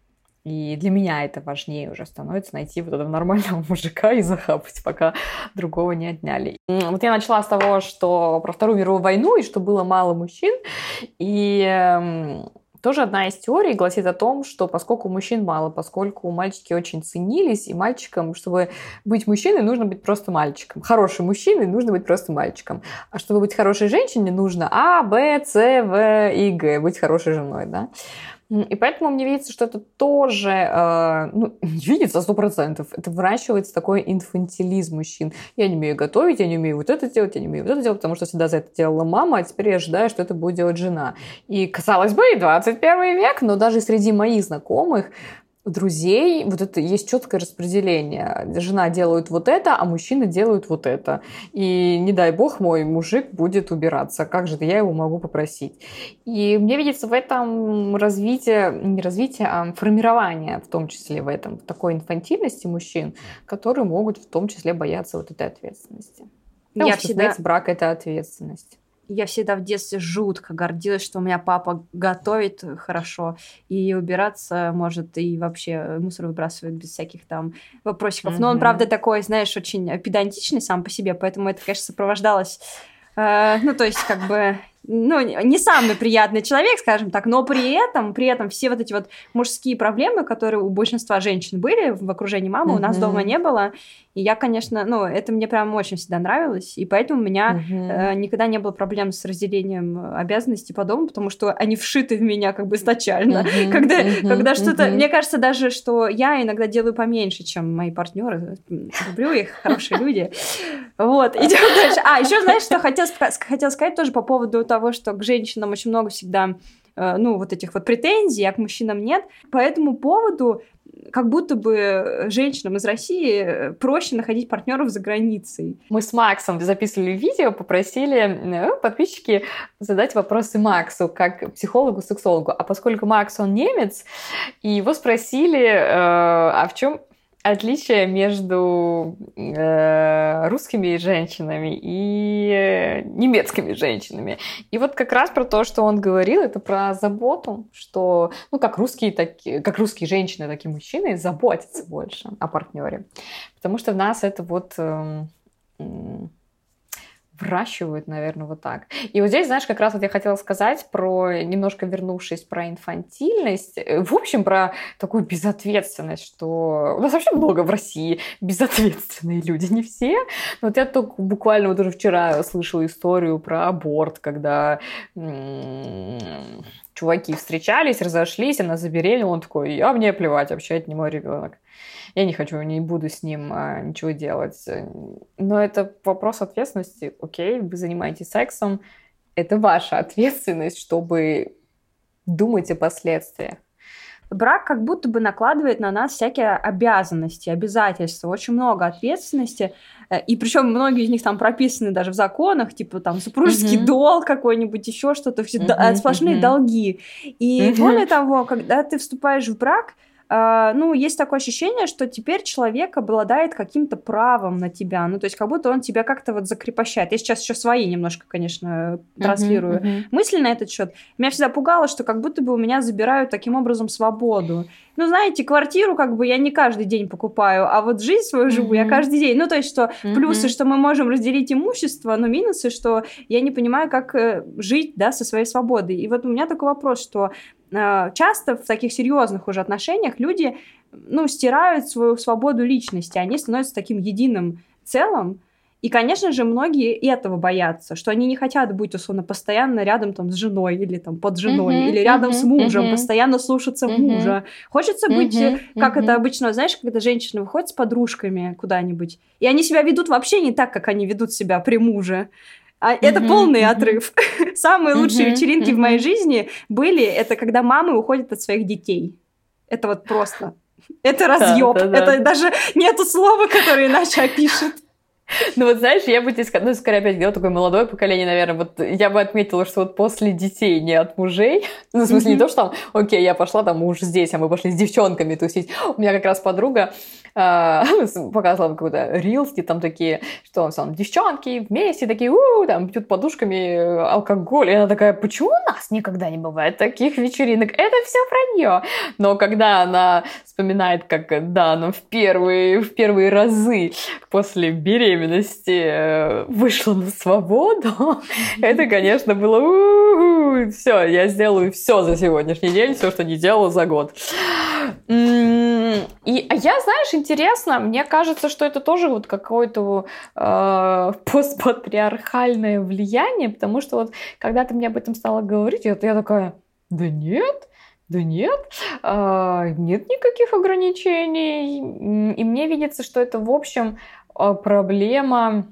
И для меня это важнее уже становится найти вот этого нормального (laughs) мужика и захапать, пока другого не отняли. Вот я начала с того, что про Вторую мировую войну и что было мало мужчин. И эм, тоже одна из теорий гласит о том, что поскольку мужчин мало, поскольку мальчики очень ценились, и мальчикам, чтобы быть мужчиной, нужно быть просто мальчиком. Хороший мужчиной нужно быть просто мальчиком. А чтобы быть хорошей женщиной, нужно А, Б, С, В и Г, быть хорошей женой, да. И поэтому мне видится, что это тоже, э, ну, (laughs) не видится сто процентов, это выращивается такой инфантилизм мужчин. Я не умею готовить, я не умею вот это делать, я не умею вот это делать, потому что всегда за это делала мама, а теперь я ожидаю, что это будет делать жена. И, казалось бы, и 21 век, но даже среди моих знакомых друзей вот это есть четкое распределение. Жена делает вот это, а мужчина делают вот это. И не дай бог мой мужик будет убираться. Как же я его могу попросить? И мне видится в этом развитие, не развитие, а формирование в том числе в этом, в такой инфантильности мужчин, которые могут в том числе бояться вот этой ответственности. Потому я что, всегда... знаете, брак — это ответственность я всегда в детстве жутко гордилась, что у меня папа готовит хорошо и убираться может, и вообще мусор выбрасывает без всяких там вопросиков. Mm-hmm. Но он, правда, такой, знаешь, очень педантичный сам по себе, поэтому это, конечно, сопровождалось... Э, ну, то есть, как бы ну, не самый приятный человек, скажем так, но при этом, при этом все вот эти вот мужские проблемы, которые у большинства женщин были в окружении мамы, mm-hmm. у нас дома не было. И я, конечно, ну, это мне прям очень всегда нравилось, и поэтому у меня mm-hmm. э, никогда не было проблем с разделением обязанностей по дому, потому что они вшиты в меня как бы изначально. Mm-hmm. (laughs) Когда, mm-hmm. когда что-то... Mm-hmm. Мне кажется даже, что я иногда делаю поменьше, чем мои партнеры. Люблю их, хорошие люди. Вот, идем (laughs) дальше. А, еще знаешь, что хотела, хотела сказать тоже по поводу того, что к женщинам очень много всегда э, ну, вот этих вот претензий, а к мужчинам нет. По этому поводу как будто бы женщинам из России э, проще находить партнеров за границей. Мы с Максом записывали видео, попросили э, подписчики задать вопросы Максу, как психологу-сексологу. А поскольку Макс, он немец, и его спросили, а в чем отличие между э, русскими женщинами и э, немецкими женщинами. И вот как раз про то, что он говорил, это про заботу, что, ну, как русские, так, как русские женщины, так и мужчины заботятся больше о партнере. Потому что в нас это вот... Э, выращивают, наверное, вот так. И вот здесь, знаешь, как раз вот я хотела сказать про, немножко вернувшись про инфантильность, э, в общем, про такую безответственность, что у нас вообще много в России безответственные люди, не все. Но вот я только буквально вот уже вчера слышала историю про аборт, когда чуваки встречались, разошлись, она забеременела, он такой, а мне плевать, вообще это не мой ребенок я не хочу, не буду с ним а, ничего делать. Но это вопрос ответственности. Окей, вы занимаетесь сексом, это ваша ответственность, чтобы думать о последствиях брак как будто бы накладывает на нас всякие обязанности, обязательства, очень много ответственности, и причем многие из них там прописаны даже в законах, типа там супружеский mm-hmm. долг какой-нибудь, еще что-то, все mm-hmm. сплошные mm-hmm. долги. И mm-hmm. более того, когда ты вступаешь в брак, ну, есть такое ощущение, что теперь человек обладает каким-то правом на тебя, ну, то есть как будто он тебя как-то вот закрепощает. Я сейчас еще свои немножко, конечно, транслирую uh-huh, uh-huh. мысли на этот счет. Меня всегда пугало, что как будто бы у меня забирают таким образом свободу. Ну, знаете, квартиру как бы я не каждый день покупаю, а вот жизнь свою живу uh-huh. я каждый день. Ну, то есть что uh-huh. плюсы, что мы можем разделить имущество, но минусы, что я не понимаю, как э, жить, да, со своей свободой. И вот у меня такой вопрос, что часто в таких серьезных уже отношениях люди, ну, стирают свою свободу личности, они становятся таким единым целым, и, конечно же, многие этого боятся, что они не хотят быть, условно, постоянно рядом там с женой или там под женой, uh-huh, или рядом uh-huh, с мужем, uh-huh. постоянно слушаться uh-huh. мужа. Хочется быть, uh-huh, как это обычно, знаешь, когда женщины выходят с подружками куда-нибудь, и они себя ведут вообще не так, как они ведут себя при муже. А это полный отрыв. (laughs) Самые лучшие вечеринки в моей жизни были, это когда мамы уходят от своих детей. Это вот просто. Это разъеб. Это даже нету слова, которое иначе опишет. Ну вот знаешь, я бы тебе сказала, ну скорее опять говорила, такое молодое поколение, наверное, вот я бы отметила, что вот после детей, не от мужей, (laughs) ну в смысле mm-hmm. не то, что там, окей, я пошла там муж здесь, а мы пошли с девчонками тусить. У меня как раз подруга, а, (laughs) показывала какой-то рилс, где там такие, что там девчонки вместе такие, у там пьют подушками алкоголь. И она такая, почему у нас никогда не бывает таких вечеринок? Это все про нее. Но когда она вспоминает, как, да, она в первые, в первые разы после беременности э, вышла на свободу, (laughs) это, конечно, было все, я сделаю все за сегодняшний день, все, что не делала за год. И а я, знаешь, интересно, мне кажется, что это тоже вот какое-то э, постпатриархальное влияние, потому что вот когда ты мне об этом стала говорить, я, я такая, да нет, да нет, э, нет никаких ограничений. И мне видится, что это, в общем, проблема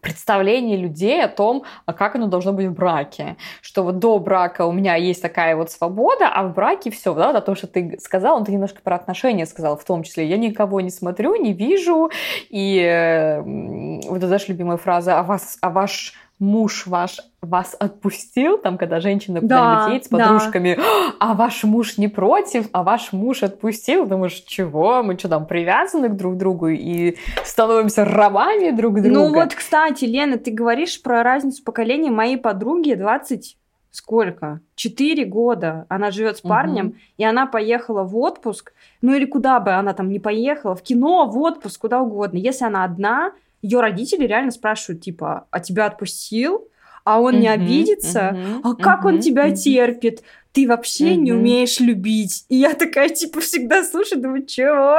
представление людей о том, а как оно должно быть в браке. Что вот до брака у меня есть такая вот свобода, а в браке все, да, да то, что ты сказал, он ты немножко про отношения сказал в том числе. Я никого не смотрю, не вижу, и э, вот это наша любимая фраза, а, вас, а ваш муж ваш вас отпустил, там, когда женщина куда-нибудь да, едет с подружками, да. а ваш муж не против, а ваш муж отпустил, думаешь, чего, мы что там, привязаны к друг другу и становимся рабами друг друга? Ну вот, кстати, Лена, ты говоришь про разницу поколений. Моей подруги 20 сколько? Четыре года она живет с парнем, угу. и она поехала в отпуск, ну или куда бы она там не поехала, в кино, в отпуск, куда угодно. Если она одна, ее родители реально спрашивают, типа, а тебя отпустил? А он не обидится? а как он тебя терпит? Ты вообще не умеешь любить. И я такая, типа, всегда слушаю, думаю, чего?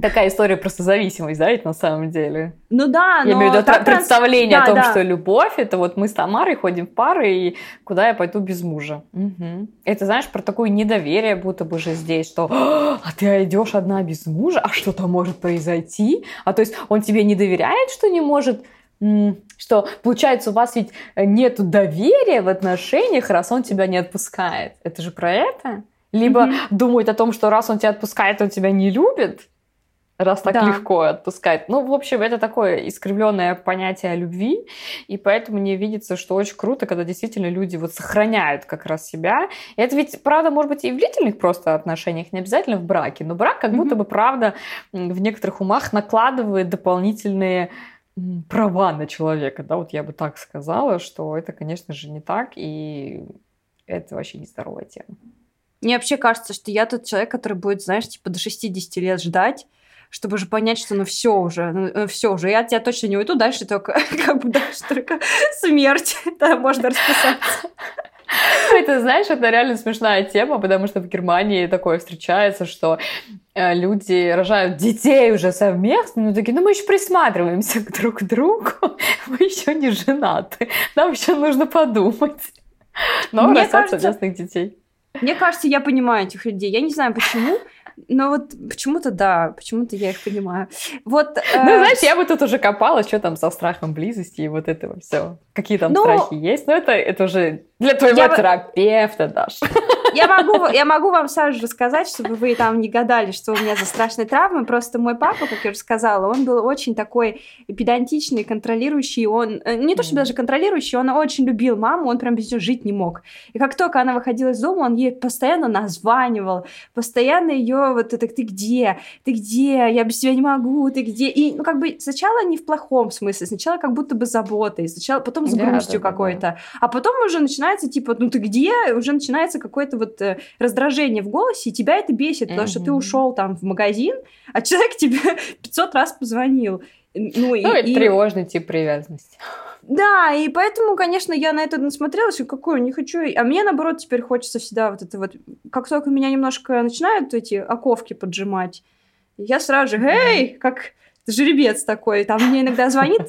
Такая история просто зависимость, да, ведь на самом деле. Ну да, но... Я имею в виду так представление да, о том, да. что любовь, это вот мы с Тамарой ходим в пары, и куда я пойду без мужа. Угу. Это, знаешь, про такое недоверие будто бы же здесь, что а ты идешь одна без мужа, а что-то может произойти? А то есть он тебе не доверяет, что не может что получается у вас ведь нет доверия в отношениях, раз он тебя не отпускает. Это же про это? Либо mm-hmm. думает о том, что раз он тебя отпускает, он тебя не любит раз так да. легко отпускать. Ну, в общем, это такое искривленное понятие любви, и поэтому мне видится, что очень круто, когда действительно люди вот сохраняют как раз себя. И это ведь, правда, может быть, и в длительных просто отношениях, не обязательно в браке, но брак как mm-hmm. будто бы, правда, в некоторых умах накладывает дополнительные права на человека, да, вот я бы так сказала, что это, конечно же, не так, и это вообще не здоровая тема. Мне вообще кажется, что я тот человек, который будет, знаешь, типа до 60 лет ждать, чтобы уже понять, что ну все уже, ну, ну все уже, я от тебя точно не уйду, дальше только, (laughs) как бы, дальше только (laughs) смерть, (laughs) да, можно расписаться. Это, знаешь, это реально смешная тема, потому что в Германии такое встречается, что э, люди рожают детей уже совместно, но такие, ну мы еще присматриваемся друг к другу, мы еще не женаты, нам еще нужно подумать. Но Мне совместных детей. Мне кажется, я понимаю этих людей. Я не знаю, почему, но вот почему-то да, почему-то я их понимаю. Вот, (laughs) э... Ну, знаешь, я бы тут уже копала, что там со страхом близости и вот этого все. Какие там но... страхи есть. Но это, это уже для твоего терапевта, Даша. (laughs) Я могу, я могу вам сразу же рассказать, чтобы вы там не гадали, что у меня за страшные травмы. Просто мой папа, как я уже сказала, он был очень такой педантичный, контролирующий. Он э, не то, что даже контролирующий, он очень любил маму, он прям без нее жить не мог. И как только она выходила из дома, он ей постоянно названивал, постоянно ее вот это «ты где? Ты где? Я без тебя не могу, ты где?» И ну как бы сначала не в плохом смысле, сначала как будто бы заботой, сначала потом с грустью да, да, какой-то, да. а потом уже начинается типа «ну ты где?» Уже начинается какой-то вот э, раздражение в голосе, и тебя это бесит, потому что ты ушел там в магазин, а человек (laughs) тебе 500 раз позвонил. Ну, ну и, это и... тревожный тип привязанности. Да, и поэтому, конечно, я на это насмотрелась, и какую не хочу. А мне, наоборот, теперь хочется всегда вот это вот... Как только меня немножко начинают эти оковки поджимать, я сразу же, эй, как жеребец такой. Там мне иногда звонит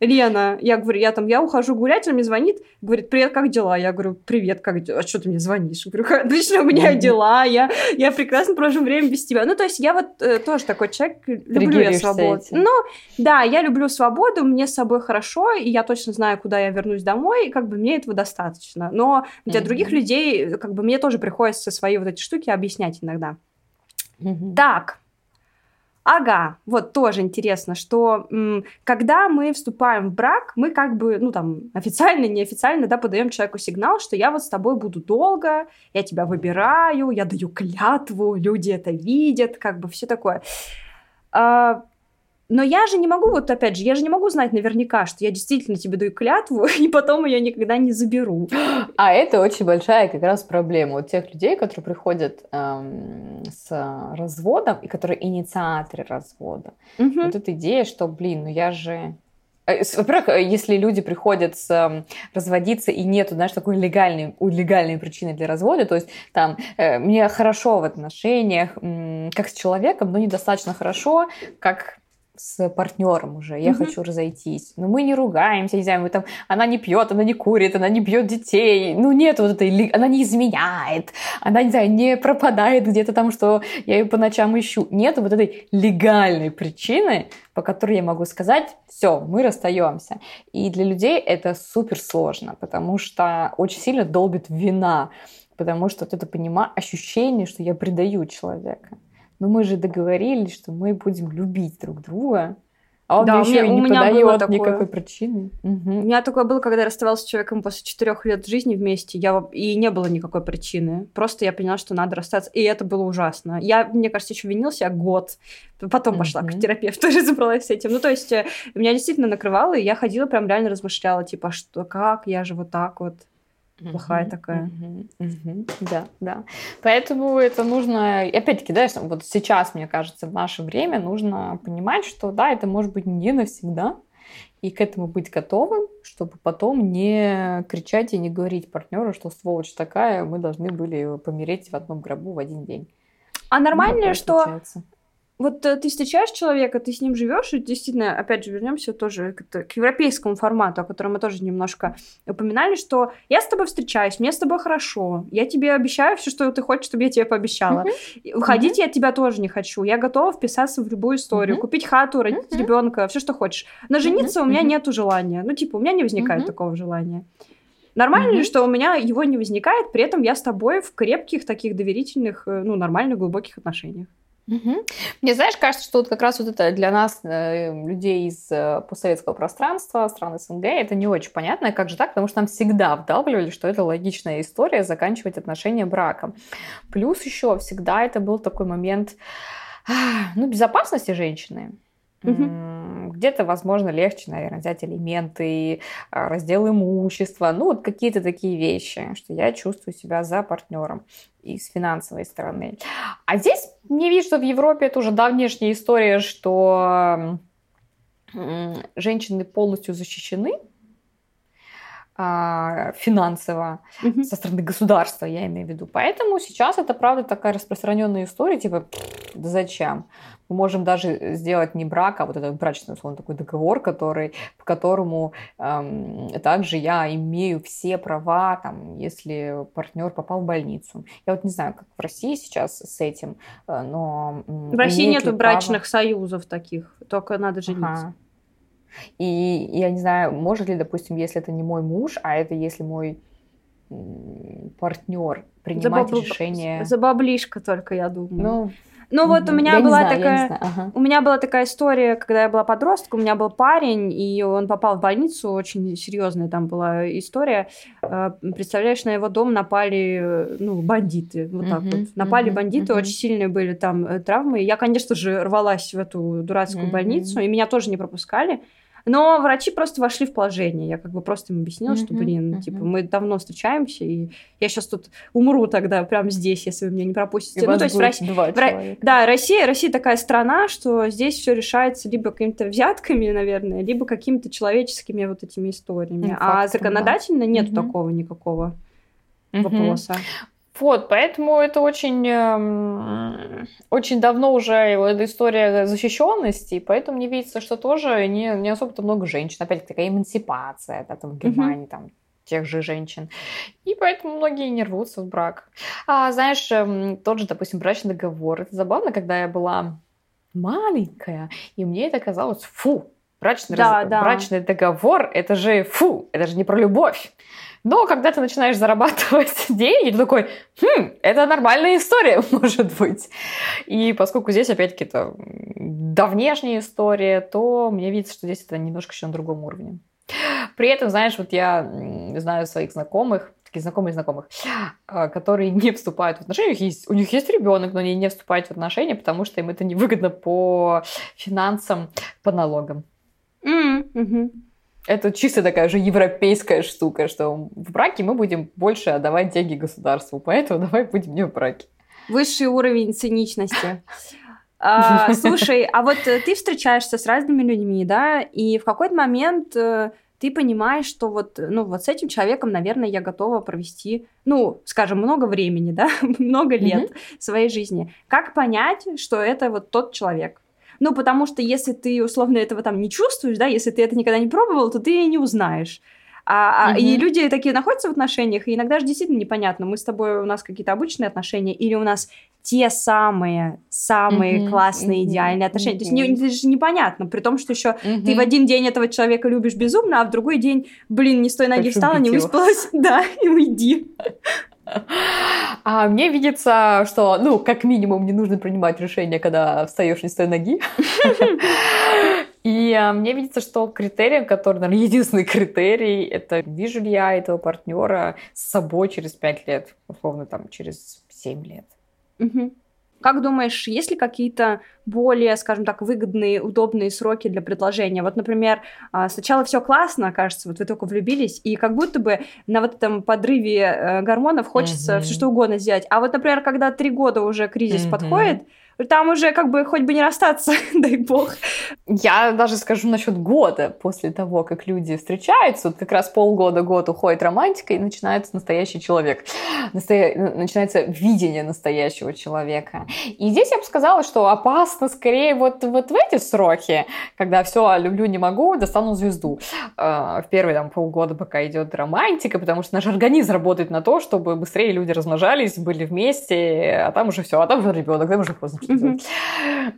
Лена, я говорю, я там, я ухожу гулять, он мне звонит, говорит, привет, как дела? Я говорю, привет, как дела? А что ты мне звонишь? Я говорю, отлично, у меня дела, я, я прекрасно провожу время без тебя. Ну, то есть я вот э, тоже такой человек, люблю я свободу. Этим. Ну, да, я люблю свободу, мне с собой хорошо, и я точно знаю, куда я вернусь домой, и как бы мне этого достаточно. Но для mm-hmm. других людей, как бы мне тоже приходится свои вот эти штуки объяснять иногда. Mm-hmm. Так, Ага, вот тоже интересно, что м, когда мы вступаем в брак, мы как бы, ну там, официально, неофициально, да, подаем человеку сигнал, что я вот с тобой буду долго, я тебя выбираю, я даю клятву, люди это видят, как бы все такое. А, но я же не могу, вот опять же, я же не могу знать наверняка, что я действительно тебе даю клятву, (laughs) и потом ее никогда не заберу. А это очень большая как раз проблема у тех людей, которые приходят эм, с разводом и которые инициаторы развода. Угу. Вот эта идея, что, блин, ну я же э, во-первых, э, если люди приходят с, э, разводиться и нету, знаешь, такой легальной, легальной причины для развода, то есть там э, мне хорошо в отношениях, как с человеком, но недостаточно хорошо, как с партнером уже, я угу. хочу разойтись. Но мы не ругаемся, не знаю, мы там, она не пьет, она не курит, она не бьет детей. Ну, нет вот этой, она не изменяет, она, не знаю, не пропадает где-то там, что я ее по ночам ищу. Нет вот этой легальной причины, по которой я могу сказать, все, мы расстаемся. И для людей это супер сложно, потому что очень сильно долбит вина, потому что вот это понимание, ощущение, что я предаю человека но мы же договорились, что мы будем любить друг друга. А он да, еще меня, и не подает такое. никакой причины. Угу. У меня такое было, когда я расставалась с человеком после четырех лет жизни вместе, я, и не было никакой причины. Просто я поняла, что надо расстаться, и это было ужасно. Я, мне кажется, еще винил себя год, потом пошла к терапевту, (laughs) разобралась с этим. Ну, то есть, э, меня действительно накрывало, и я ходила, прям реально размышляла, типа, что, как, я же вот так вот плохая mm-hmm, такая. Mm-hmm, mm-hmm. Да, да. Поэтому это нужно, опять-таки, да, вот сейчас, мне кажется, в наше время нужно понимать, что да, это может быть не навсегда, и к этому быть готовым, чтобы потом не кричать и не говорить партнеру, что сволочь такая, мы должны были помереть в одном гробу в один день. А нормально, ну, что случается вот э, ты встречаешь человека, ты с ним живешь, и действительно, опять же, вернемся тоже к, к европейскому формату, о котором мы тоже немножко упоминали, что я с тобой встречаюсь, мне с тобой хорошо, я тебе обещаю все, что ты хочешь, чтобы я тебе пообещала. Mm-hmm. Уходить mm-hmm. я от тебя тоже не хочу, я готова вписаться в любую историю, mm-hmm. купить хату, родить mm-hmm. ребенка, все, что хочешь. Но жениться mm-hmm. у меня mm-hmm. нету желания, ну типа у меня не возникает mm-hmm. такого желания. Нормально mm-hmm. ли, что у меня его не возникает, при этом я с тобой в крепких, таких доверительных, э, ну, нормальных, глубоких отношениях? Угу. Мне, знаешь, кажется, что вот как раз вот это для нас, э, людей из э, постсоветского пространства, стран СНГ, это не очень понятно, как же так, потому что нам всегда вдалбливали, что это логичная история заканчивать отношения браком. Плюс еще всегда это был такой момент, ну, безопасности женщины. Где-то, возможно, легче, наверное, взять элементы, а, раздел имущества, ну, вот какие-то такие вещи, что я чувствую себя за партнером и с финансовой стороны. А здесь мне видно, что в Европе это уже давнешняя история, что женщины полностью защищены, финансово mm-hmm. со стороны государства, я имею в виду. Поэтому сейчас это, правда, такая распространенная история, типа, да зачем? Мы можем даже сделать не брак, а вот этот брачный, условно, такой договор, который, по которому эм, также я имею все права, там, если партнер попал в больницу. Я вот не знаю, как в России сейчас с этим, э, но... В России нету брачных право... союзов таких, только надо жениться. Ага. И я не знаю, может ли, допустим, если это не мой муж, а это если мой партнер принимать за решение. За баблишко только, я думаю. Ну, ну вот у меня я была знаю, такая, ага. у меня была такая история, когда я была подростком, у меня был парень, и он попал в больницу, очень серьезная там была история. Э, представляешь, на его дом напали, ну, бандиты, вот так вот. Напали бандиты, очень сильные были там э, травмы. Я, конечно же, рвалась в эту дурацкую больницу, и меня тоже не пропускали. Но врачи просто вошли в положение. Я как бы просто им объяснила, mm-hmm, что, блин, mm-hmm. типа, мы давно встречаемся, и я сейчас тут умру тогда прямо здесь, если вы меня не пропустите. И ну, то есть в России, два в, да, Россия, Россия такая страна, что здесь все решается либо какими-то взятками, наверное, либо какими-то человеческими вот этими историями. Mm, а законодательно да. нет mm-hmm. такого никакого вопроса. Вот, поэтому это очень, эм, очень давно уже эта история защищенности, поэтому мне видится, что тоже не, не особо-то много женщин. Опять такая эмансипация, да, там в Германии, mm-hmm. там тех же женщин. И поэтому многие не рвутся в брак. А знаешь, эм, тот же, допустим, брачный договор. Это забавно, когда я была маленькая, и мне это казалось, фу, брачный, да, раз... да. брачный договор, это же фу, это же не про любовь. Но когда ты начинаешь зарабатывать (laughs) деньги, ты такой, хм, это нормальная история, (laughs) может быть. И поскольку здесь, опять-таки, это давнешняя история, то мне видится, что здесь это немножко еще на другом уровне. При этом, знаешь, вот я знаю своих знакомых, таких знакомых знакомых, а, которые не вступают в отношения, у них есть, у них есть ребенок, но они не вступают в отношения, потому что им это невыгодно по финансам, по налогам. Mm-hmm. Это чисто такая же европейская штука, что в браке мы будем больше отдавать деньги государству, поэтому (laughs) давай будем не в браке. Высший уровень циничности. (laughs) А, слушай, а вот э, ты встречаешься с разными людьми, да, и в какой-то момент э, ты понимаешь, что вот, ну, вот с этим человеком, наверное, я готова провести, ну, скажем, много времени, (laughs) да, много лет mm-hmm. своей жизни. Как понять, что это вот тот человек? Ну, потому что если ты условно этого там не чувствуешь, да, если ты это никогда не пробовал, то ты не узнаешь. А, угу. И люди такие находятся в отношениях, и иногда же действительно непонятно, мы с тобой, у нас какие-то обычные отношения, или у нас те самые, самые угу. классные, угу. идеальные отношения. Угу. То есть не, это же непонятно, при том, что еще угу. ты в один день этого человека любишь безумно, а в другой день, блин, не с той ноги встала, не выспалась, (laughs) да, и уйди. А мне видится, что, ну, как минимум, не нужно принимать решение, когда встаешь не с той ноги. (laughs) И а, мне видится, что критерий, который, наверное, единственный критерий, это вижу ли я этого партнера с собой через пять лет, условно, там, через семь лет. Угу. Как думаешь, есть ли какие-то более, скажем так, выгодные, удобные сроки для предложения? Вот, например, а, сначала все классно, кажется, вот вы только влюбились, и как будто бы на вот этом подрыве э, гормонов хочется mm-hmm. все что угодно сделать. А вот, например, когда три года уже кризис mm-hmm. подходит, там уже как бы хоть бы не расстаться, (laughs) дай бог. Я даже скажу насчет года после того, как люди встречаются, вот как раз полгода, год уходит романтика, и начинается настоящий человек. Настоя... Начинается видение настоящего человека. И здесь я бы сказала, что опасно скорее вот, вот в эти сроки, когда все, люблю, не могу, достану звезду. А, в первые там полгода, пока идет романтика, потому что наш организм работает на то, чтобы быстрее люди размножались, были вместе, а там уже все, а там уже ребенок, там уже поздно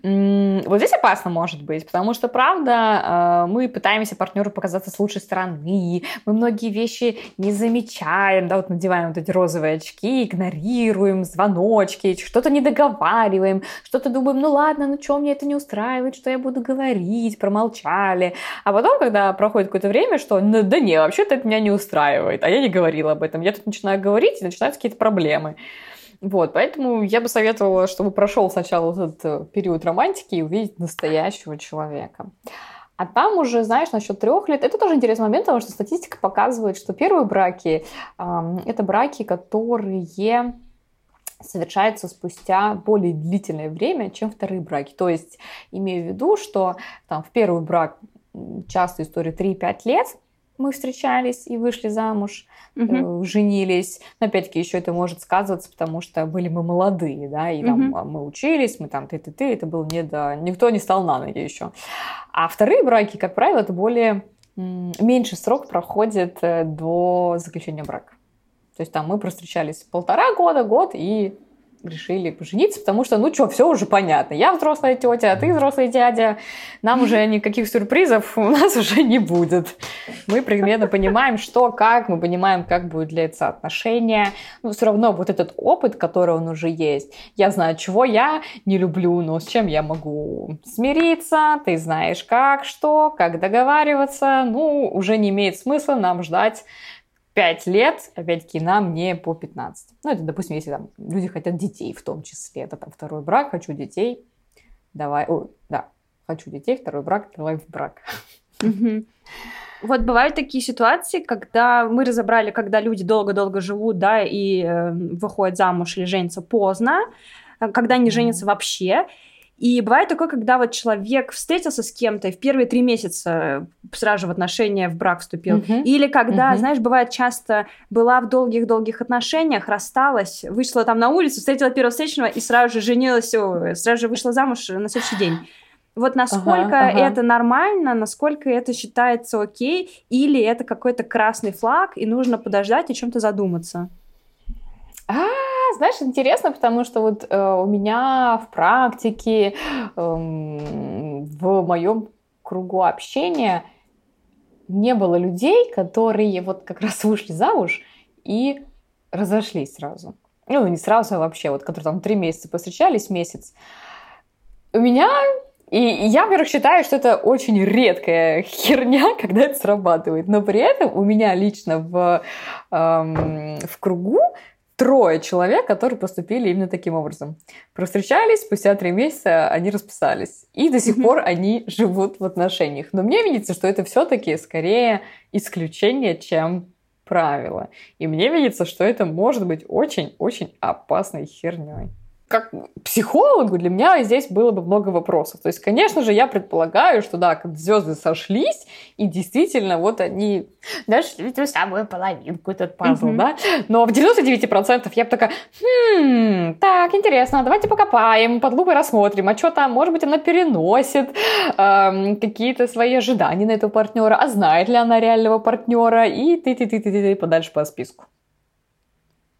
Вот здесь опасно может быть, потому что, правда, э, мы пытаемся партнеру показаться с лучшей стороны, мы многие вещи не замечаем, да, вот надеваем вот эти розовые очки, игнорируем звоночки, что-то не договариваем, что-то думаем, ну ладно, ну что, мне это не устраивает, что я буду говорить, промолчали. А потом, когда проходит какое-то время, что ну, да не, вообще-то это меня не устраивает, а я не говорила об этом, я тут начинаю говорить, и начинаются какие-то проблемы. Вот, поэтому я бы советовала, чтобы прошел сначала этот э, период романтики и увидеть настоящего человека. А там уже, знаешь, насчет трех лет, это тоже интересный момент, потому что статистика показывает, что первые браки э, это браки, которые совершаются спустя более длительное время, чем вторые браки. То есть, имею в виду, что там в первый брак часто история 3-5 лет, мы встречались и вышли замуж, угу. женились. Но опять-таки еще это может сказываться, потому что были мы молодые, да, и там угу. мы учились, мы там ты-ты-ты, это был не до... Никто не стал на ноги еще. А вторые браки, как правило, это более меньший срок проходит э, до заключения брака. То есть там мы простречались полтора года, год и решили пожениться, потому что, ну что, все уже понятно. Я взрослая тетя, а ты взрослый дядя. Нам уже (laughs) никаких сюрпризов у нас уже не будет. Мы примерно понимаем, что, как, мы понимаем, как будет длиться отношения. Но все равно вот этот опыт, который он уже есть, я знаю, чего я не люблю, но с чем я могу смириться, ты знаешь как, что, как договариваться. Ну, уже не имеет смысла нам ждать 5 лет, опять-таки, нам не по 15. Ну, это, допустим, если там люди хотят детей в том числе. Это там второй брак, хочу детей, давай, о, да, хочу детей, второй брак, давай в брак. Вот бывают такие ситуации, когда мы разобрали, когда люди долго-долго живут, да, и э, выходят замуж или женятся поздно, э, когда не женятся вообще, и бывает такое, когда вот человек встретился с кем-то и в первые три месяца сразу же в отношения, в брак вступил. Uh-huh. Или когда, uh-huh. знаешь, бывает часто была в долгих-долгих отношениях, рассталась, вышла там на улицу, встретила первого встречного и сразу же женилась, сразу же вышла замуж на следующий день. Вот насколько ага, ага. это нормально, насколько это считается окей, или это какой-то красный флаг, и нужно подождать и чем-то задуматься? А, знаешь, интересно, потому что вот э, у меня в практике, э, в моем кругу общения не было людей, которые вот как раз вышли замуж и разошлись сразу. Ну, не сразу, а вообще, вот, которые там три месяца повстречались, месяц. У меня и я, во-первых, считаю, что это очень редкая херня, (laughs) когда это срабатывает. Но при этом у меня лично в, эм, в кругу трое человек, которые поступили именно таким образом. Провстречались, спустя три месяца они расписались. И до сих пор они живут в отношениях. Но мне видится, что это все-таки скорее исключение, чем правило. И мне видится, что это может быть очень-очень опасной херней как психологу для меня здесь было бы много вопросов. То есть, конечно же, я предполагаю, что да, как звезды сошлись, и действительно вот они нашли ту самую половинку, этот пазл, mm-hmm. да? Но в 99% я бы такая, хм, так, интересно, давайте покопаем, под лупой рассмотрим, а что там, может быть, она переносит эм, какие-то свои ожидания на этого партнера, а знает ли она реального партнера, и ты-ты-ты-ты-ты подальше по списку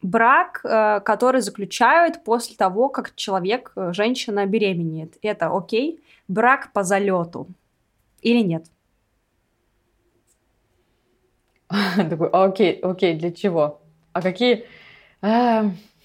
брак, э, который заключают после того, как человек, э, женщина беременеет. Это окей? Брак по залету или нет? (laughs) Такой, окей, окей, для чего? А какие...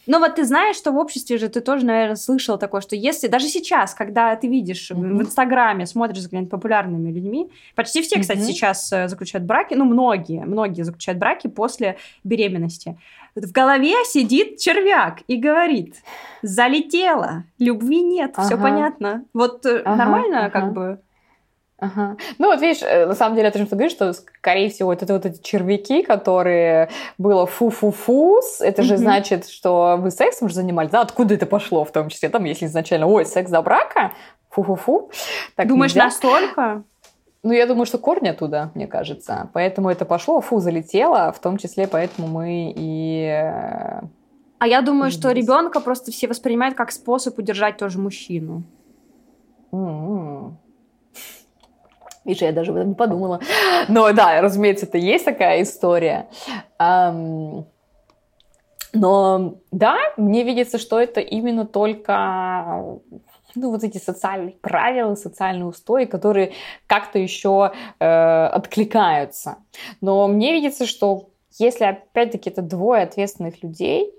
Эм, ну вот ты знаешь, что в обществе же ты тоже, наверное, слышал такое, что если даже сейчас, когда ты видишь mm-hmm. в Инстаграме, смотришь за популярными людьми, почти все, кстати, mm-hmm. сейчас э, заключают браки, ну многие, многие заключают браки после беременности. В голове сидит червяк и говорит, залетела, любви нет, ага. все понятно. Вот э, ага, нормально ага. как бы Ага. Ну вот видишь, э, на самом деле, ты же говоришь, что, скорее всего, это вот эти червяки, которые было фу-фу-фу, это же значит, что вы сексом же занимались, да, откуда это пошло в том числе, там, если изначально, ой, секс до брака, фу-фу-фу. Думаешь, нельзя? настолько? Ну, я думаю, что корни оттуда, мне кажется. Поэтому это пошло, фу, залетело, в том числе поэтому мы и... А я думаю, что ребенка просто все воспринимают как способ удержать тоже мужчину. Mm-hmm. Видишь, я даже об этом не подумала. Но да, разумеется, это есть такая история. Но да, мне видится, что это именно только ну, вот эти социальные правила, социальные устои, которые как-то еще э, откликаются. Но мне видится, что если опять-таки это двое ответственных людей,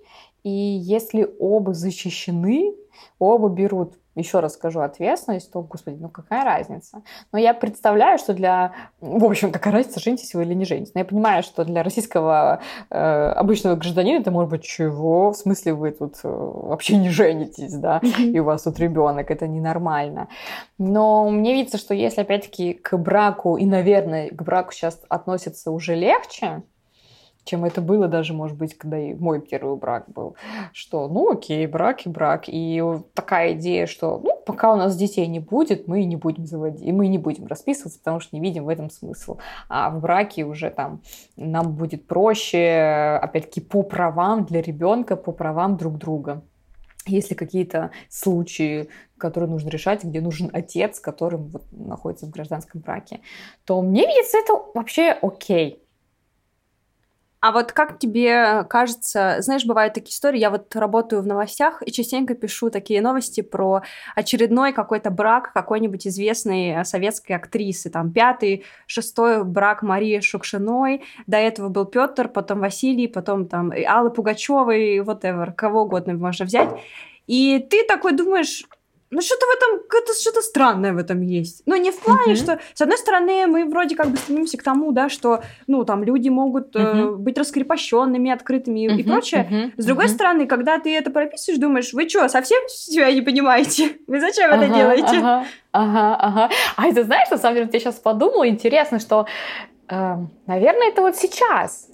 и если оба защищены, оба берут еще раз скажу, ответственность, то, господи, ну какая разница? Но я представляю, что для... В общем, какая разница, женитесь вы или не женитесь. Но я понимаю, что для российского э, обычного гражданина это может быть чего? В смысле вы тут э, вообще не женитесь, да? И у вас тут ребенок, это ненормально. Но мне видится, что если опять-таки к браку, и, наверное, к браку сейчас относятся уже легче, чем это было даже, может быть, когда и мой первый брак был. Что, ну окей, брак и брак. И такая идея, что ну, пока у нас детей не будет, мы не будем заводить, и мы не будем расписываться, потому что не видим в этом смысл. А в браке уже там нам будет проще, опять-таки, по правам для ребенка, по правам друг друга если какие-то случаи, которые нужно решать, где нужен отец, который вот находится в гражданском браке, то мне видится это вообще окей. А вот как тебе кажется, знаешь, бывают такие истории, я вот работаю в новостях и частенько пишу такие новости про очередной какой-то брак какой-нибудь известной советской актрисы, там пятый, шестой брак Марии Шукшиной, до этого был Петр, потом Василий, потом там Аллы Пугачевой, whatever, кого угодно можно взять. И ты такой думаешь, ну, что-то в этом, какое-то что-то странное в этом есть. Ну, не в плане, uh-huh. что, с одной стороны, мы вроде как бы стремимся к тому, да, что, ну, там, люди могут uh-huh. э, быть раскрепощенными, открытыми uh-huh. и прочее. Uh-huh. С другой uh-huh. стороны, когда ты это прописываешь, думаешь, вы что, совсем себя не понимаете? Вы зачем uh-huh, это делаете? Ага, ага, ага. А это, знаешь, на самом деле, я сейчас подумала, интересно, что, э, наверное, это вот сейчас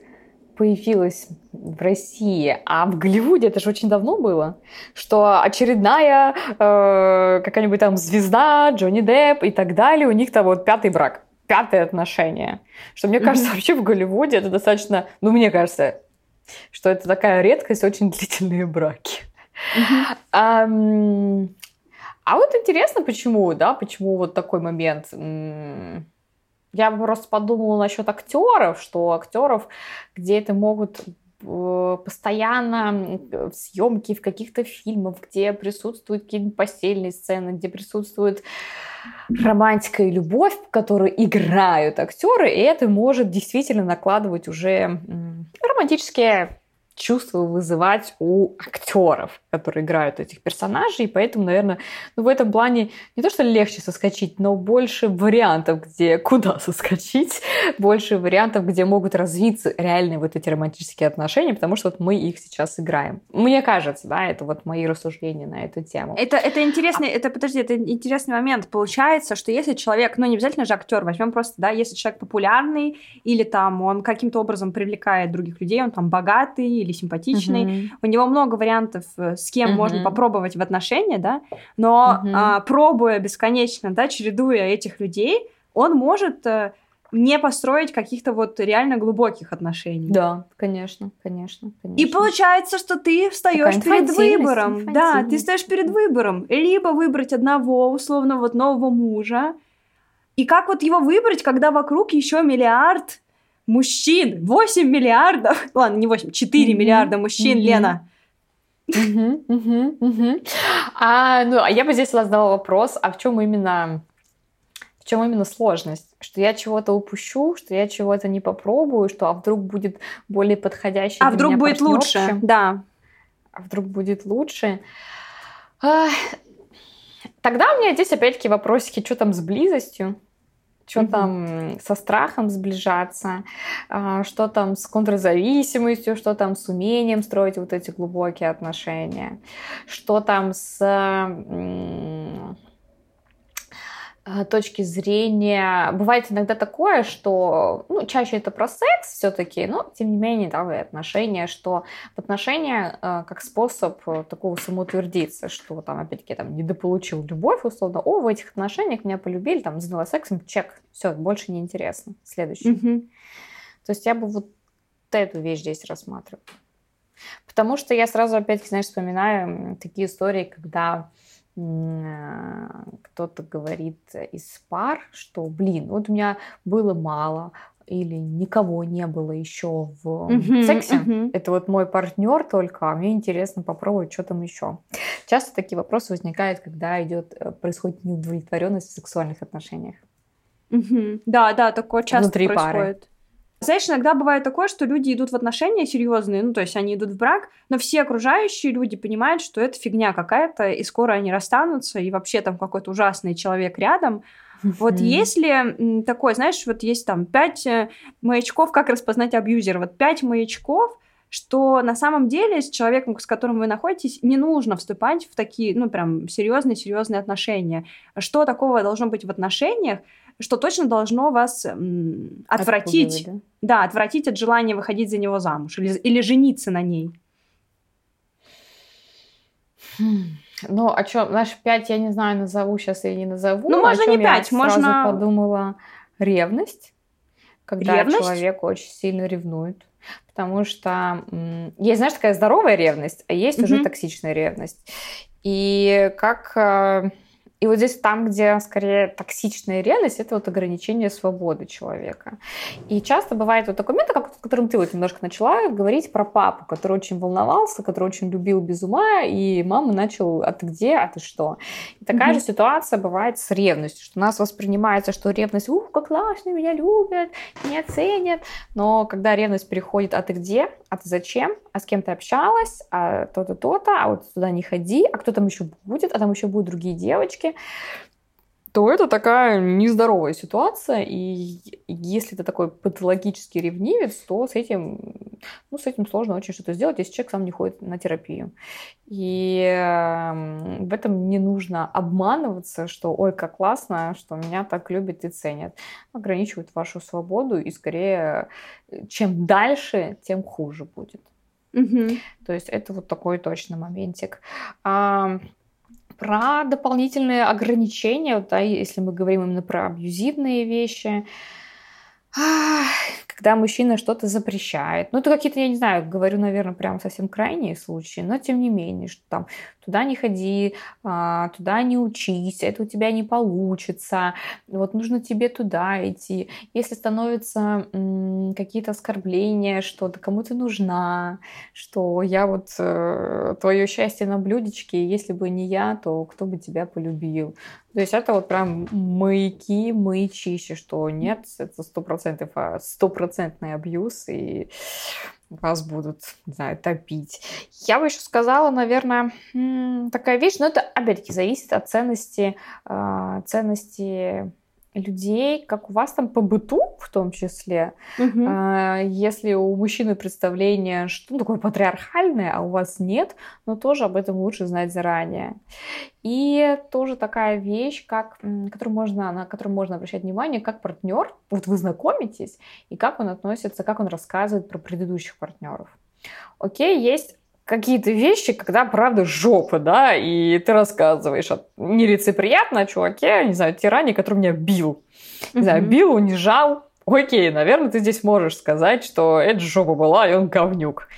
появилась в России, а в Голливуде это же очень давно было, что очередная э, какая-нибудь там звезда, Джонни Депп и так далее, у них там вот пятый брак, пятое отношение. Что мне кажется, вообще в Голливуде это достаточно, ну мне кажется, что это такая редкость, очень (laughs) длительные браки. А, а вот интересно, почему, да, почему вот такой момент я просто подумала насчет актеров, что актеров, где это могут э, постоянно съемки в каких-то фильмах, где присутствуют какие-нибудь постельные сцены, где присутствует романтика и любовь, которую играют актеры, и это может действительно накладывать уже романтические чувства вызывать у актеров, которые играют этих персонажей, и поэтому, наверное, ну, в этом плане не то, что легче соскочить, но больше вариантов, где (laughs) куда соскочить, больше вариантов, где могут развиться реальные вот эти романтические отношения, потому что вот мы их сейчас играем. Мне кажется, да, это вот мои рассуждения на эту тему. Это, это интересный, а... это, подожди, это интересный момент. Получается, что если человек, ну, не обязательно же актер, возьмем просто, да, если человек популярный, или там он каким-то образом привлекает других людей, он там богатый, или симпатичный. Mm-hmm. У него много вариантов, э, с кем mm-hmm. можно попробовать в отношения, да, но mm-hmm. а, пробуя бесконечно, да, чередуя этих людей, он может а, не построить каких-то вот реально глубоких отношений. Да, конечно, конечно, конечно. И получается, что ты встаешь перед выбором. Да, ты встаешь перед выбором. Либо выбрать одного, условно, вот нового мужа, и как вот его выбрать, когда вокруг еще миллиард мужчин, 8 миллиардов, (laughs) ладно, не 8, 4 mm-hmm. миллиарда мужчин, mm-hmm. Лена. А, ну, а я бы здесь задала вопрос, а в чем именно, в чем именно сложность? Что я чего-то упущу, что я чего-то не попробую, что а вдруг будет более подходящий А вдруг будет лучше, да. А вдруг будет лучше. Тогда у меня здесь опять-таки вопросики, что там с близостью? Что mm-hmm. там со страхом сближаться, а, что там с контрзависимостью, что там с умением строить вот эти глубокие отношения, что там с точки зрения, бывает иногда такое, что, ну, чаще это про секс все-таки, но, тем не менее, да, и отношения, что отношения э, как способ э, такого самоутвердиться, что там, опять-таки, там, недополучил любовь, условно, о, в этих отношениях меня полюбили, там, заняла сексом, чек, все, больше не интересно. Следующий. Mm-hmm. То есть я бы вот эту вещь здесь рассматриваю. Потому что я сразу, опять-таки, знаешь, вспоминаю такие истории, когда кто-то говорит из пар, что, блин, вот у меня было мало, или никого не было еще в uh-huh, сексе. Uh-huh. Это вот мой партнер только, а мне интересно попробовать, что там еще. Часто такие вопросы возникают, когда идет, э, происходит неудовлетворенность в сексуальных отношениях. Uh-huh. Да, да, такое часто Внутри происходит. Пары. Знаешь, иногда бывает такое, что люди идут в отношения серьезные, ну, то есть они идут в брак, но все окружающие люди понимают, что это фигня какая-то, и скоро они расстанутся, и вообще там какой-то ужасный человек рядом. Вот если такой, знаешь, вот есть там пять э, маячков, как распознать абьюзера, вот пять маячков, что на самом деле с человеком, с которым вы находитесь, не нужно вступать в такие, ну, прям серьезные-серьезные отношения. Что такого должно быть в отношениях, что точно должно вас м, отвратить. Да? да, отвратить от желания выходить за него замуж или, или жениться на ней. Хм. Ну, о чем? Знаешь, пять я не знаю, назову сейчас или не назову. Ну, можно не пять, я можно... сразу подумала ревность, когда ревность? человек очень сильно ревнует. Потому что есть, знаешь, такая здоровая ревность, а есть угу. уже токсичная ревность. И как э, и вот здесь там, где скорее токсичная реальность, это вот ограничение свободы человека. И часто бывает вот момент, как, о котором ты вот немножко начала говорить про папу, который очень волновался, который очень любил без ума, и мама начал, а ты где, а ты что? И такая mm-hmm. же ситуация бывает с ревностью, что у нас воспринимается, что ревность, ух, как классно, меня любят, меня ценят, но когда ревность переходит, а ты где, а ты зачем, а с кем ты общалась, а то-то, то-то, а вот туда не ходи, а кто там еще будет, а там еще будут другие девочки, то это такая нездоровая ситуация, и если ты такой патологический ревнивец, то с этим, ну, с этим сложно очень что-то сделать, если человек сам не ходит на терапию. И эм, в этом не нужно обманываться, что ой, как классно, что меня так любят и ценят. Ограничивают вашу свободу, и скорее, чем дальше, тем хуже будет. Угу. То есть это вот такой точно моментик. Про дополнительные ограничения, да, если мы говорим именно про абьюзивные вещи, когда мужчина что-то запрещает. Ну, это какие-то, я не знаю, говорю, наверное, прям совсем крайние случаи, но тем не менее, что там туда не ходи, а, туда не учись, это у тебя не получится, вот нужно тебе туда идти. Если становятся какие-то оскорбления, что ты кому то нужна, что я вот э, твое счастье на блюдечке, если бы не я, то кто бы тебя полюбил. То есть это вот прям маяки, маячище, что нет, это сто процентов а, стопроцентный абьюз, и вас будут, не знаю, топить. Я бы еще сказала, наверное, такая вещь, но это, опять-таки, зависит от ценности, а, ценности людей, как у вас там по быту в том числе. Угу. Если у мужчины представление, что такое патриархальное, а у вас нет, но тоже об этом лучше знать заранее. И тоже такая вещь, как, которую можно, на которую можно обращать внимание, как партнер, вот вы знакомитесь, и как он относится, как он рассказывает про предыдущих партнеров. Окей, есть какие-то вещи, когда, правда, жопа, да, и ты рассказываешь о нелицеприятно чуваке, не знаю, тиране, который меня бил. Не знаю, бил, унижал. Окей, наверное, ты здесь можешь сказать, что это жопа была, и он говнюк.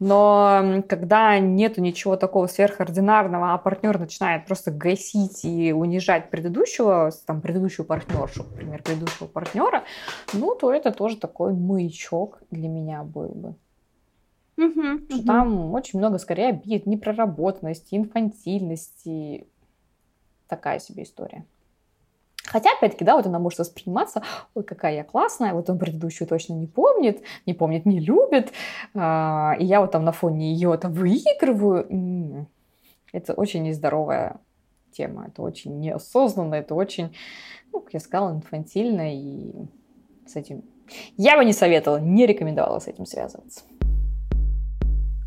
Но когда нету ничего такого сверхординарного, а партнер начинает просто гасить и унижать предыдущего, там, предыдущую партнершу, например, предыдущего партнера, ну, то это тоже такой маячок для меня был бы. Угу, что угу. там очень много скорее обид, непроработанности, инфантильности. Такая себе история. Хотя, опять-таки, да, вот она может восприниматься, ой, какая я классная, вот он предыдущую точно не помнит, не помнит, не любит, а, и я вот там на фоне ее там выигрываю. Это очень нездоровая тема, это очень неосознанно, это очень, ну, как я сказала, инфантильно, и с этим я бы не советовала, не рекомендовала с этим связываться.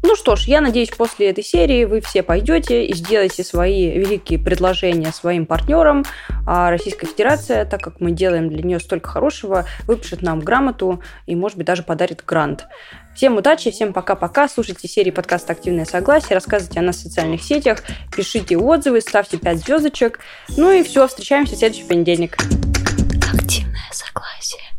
Ну что ж, я надеюсь, после этой серии вы все пойдете и сделаете свои великие предложения своим партнерам. А Российская Федерация, так как мы делаем для нее столько хорошего, выпишет нам грамоту и, может быть, даже подарит грант. Всем удачи, всем пока-пока. Слушайте серии подкаста «Активное согласие», рассказывайте о нас в социальных сетях, пишите отзывы, ставьте 5 звездочек. Ну и все, встречаемся в следующий понедельник. Активное согласие.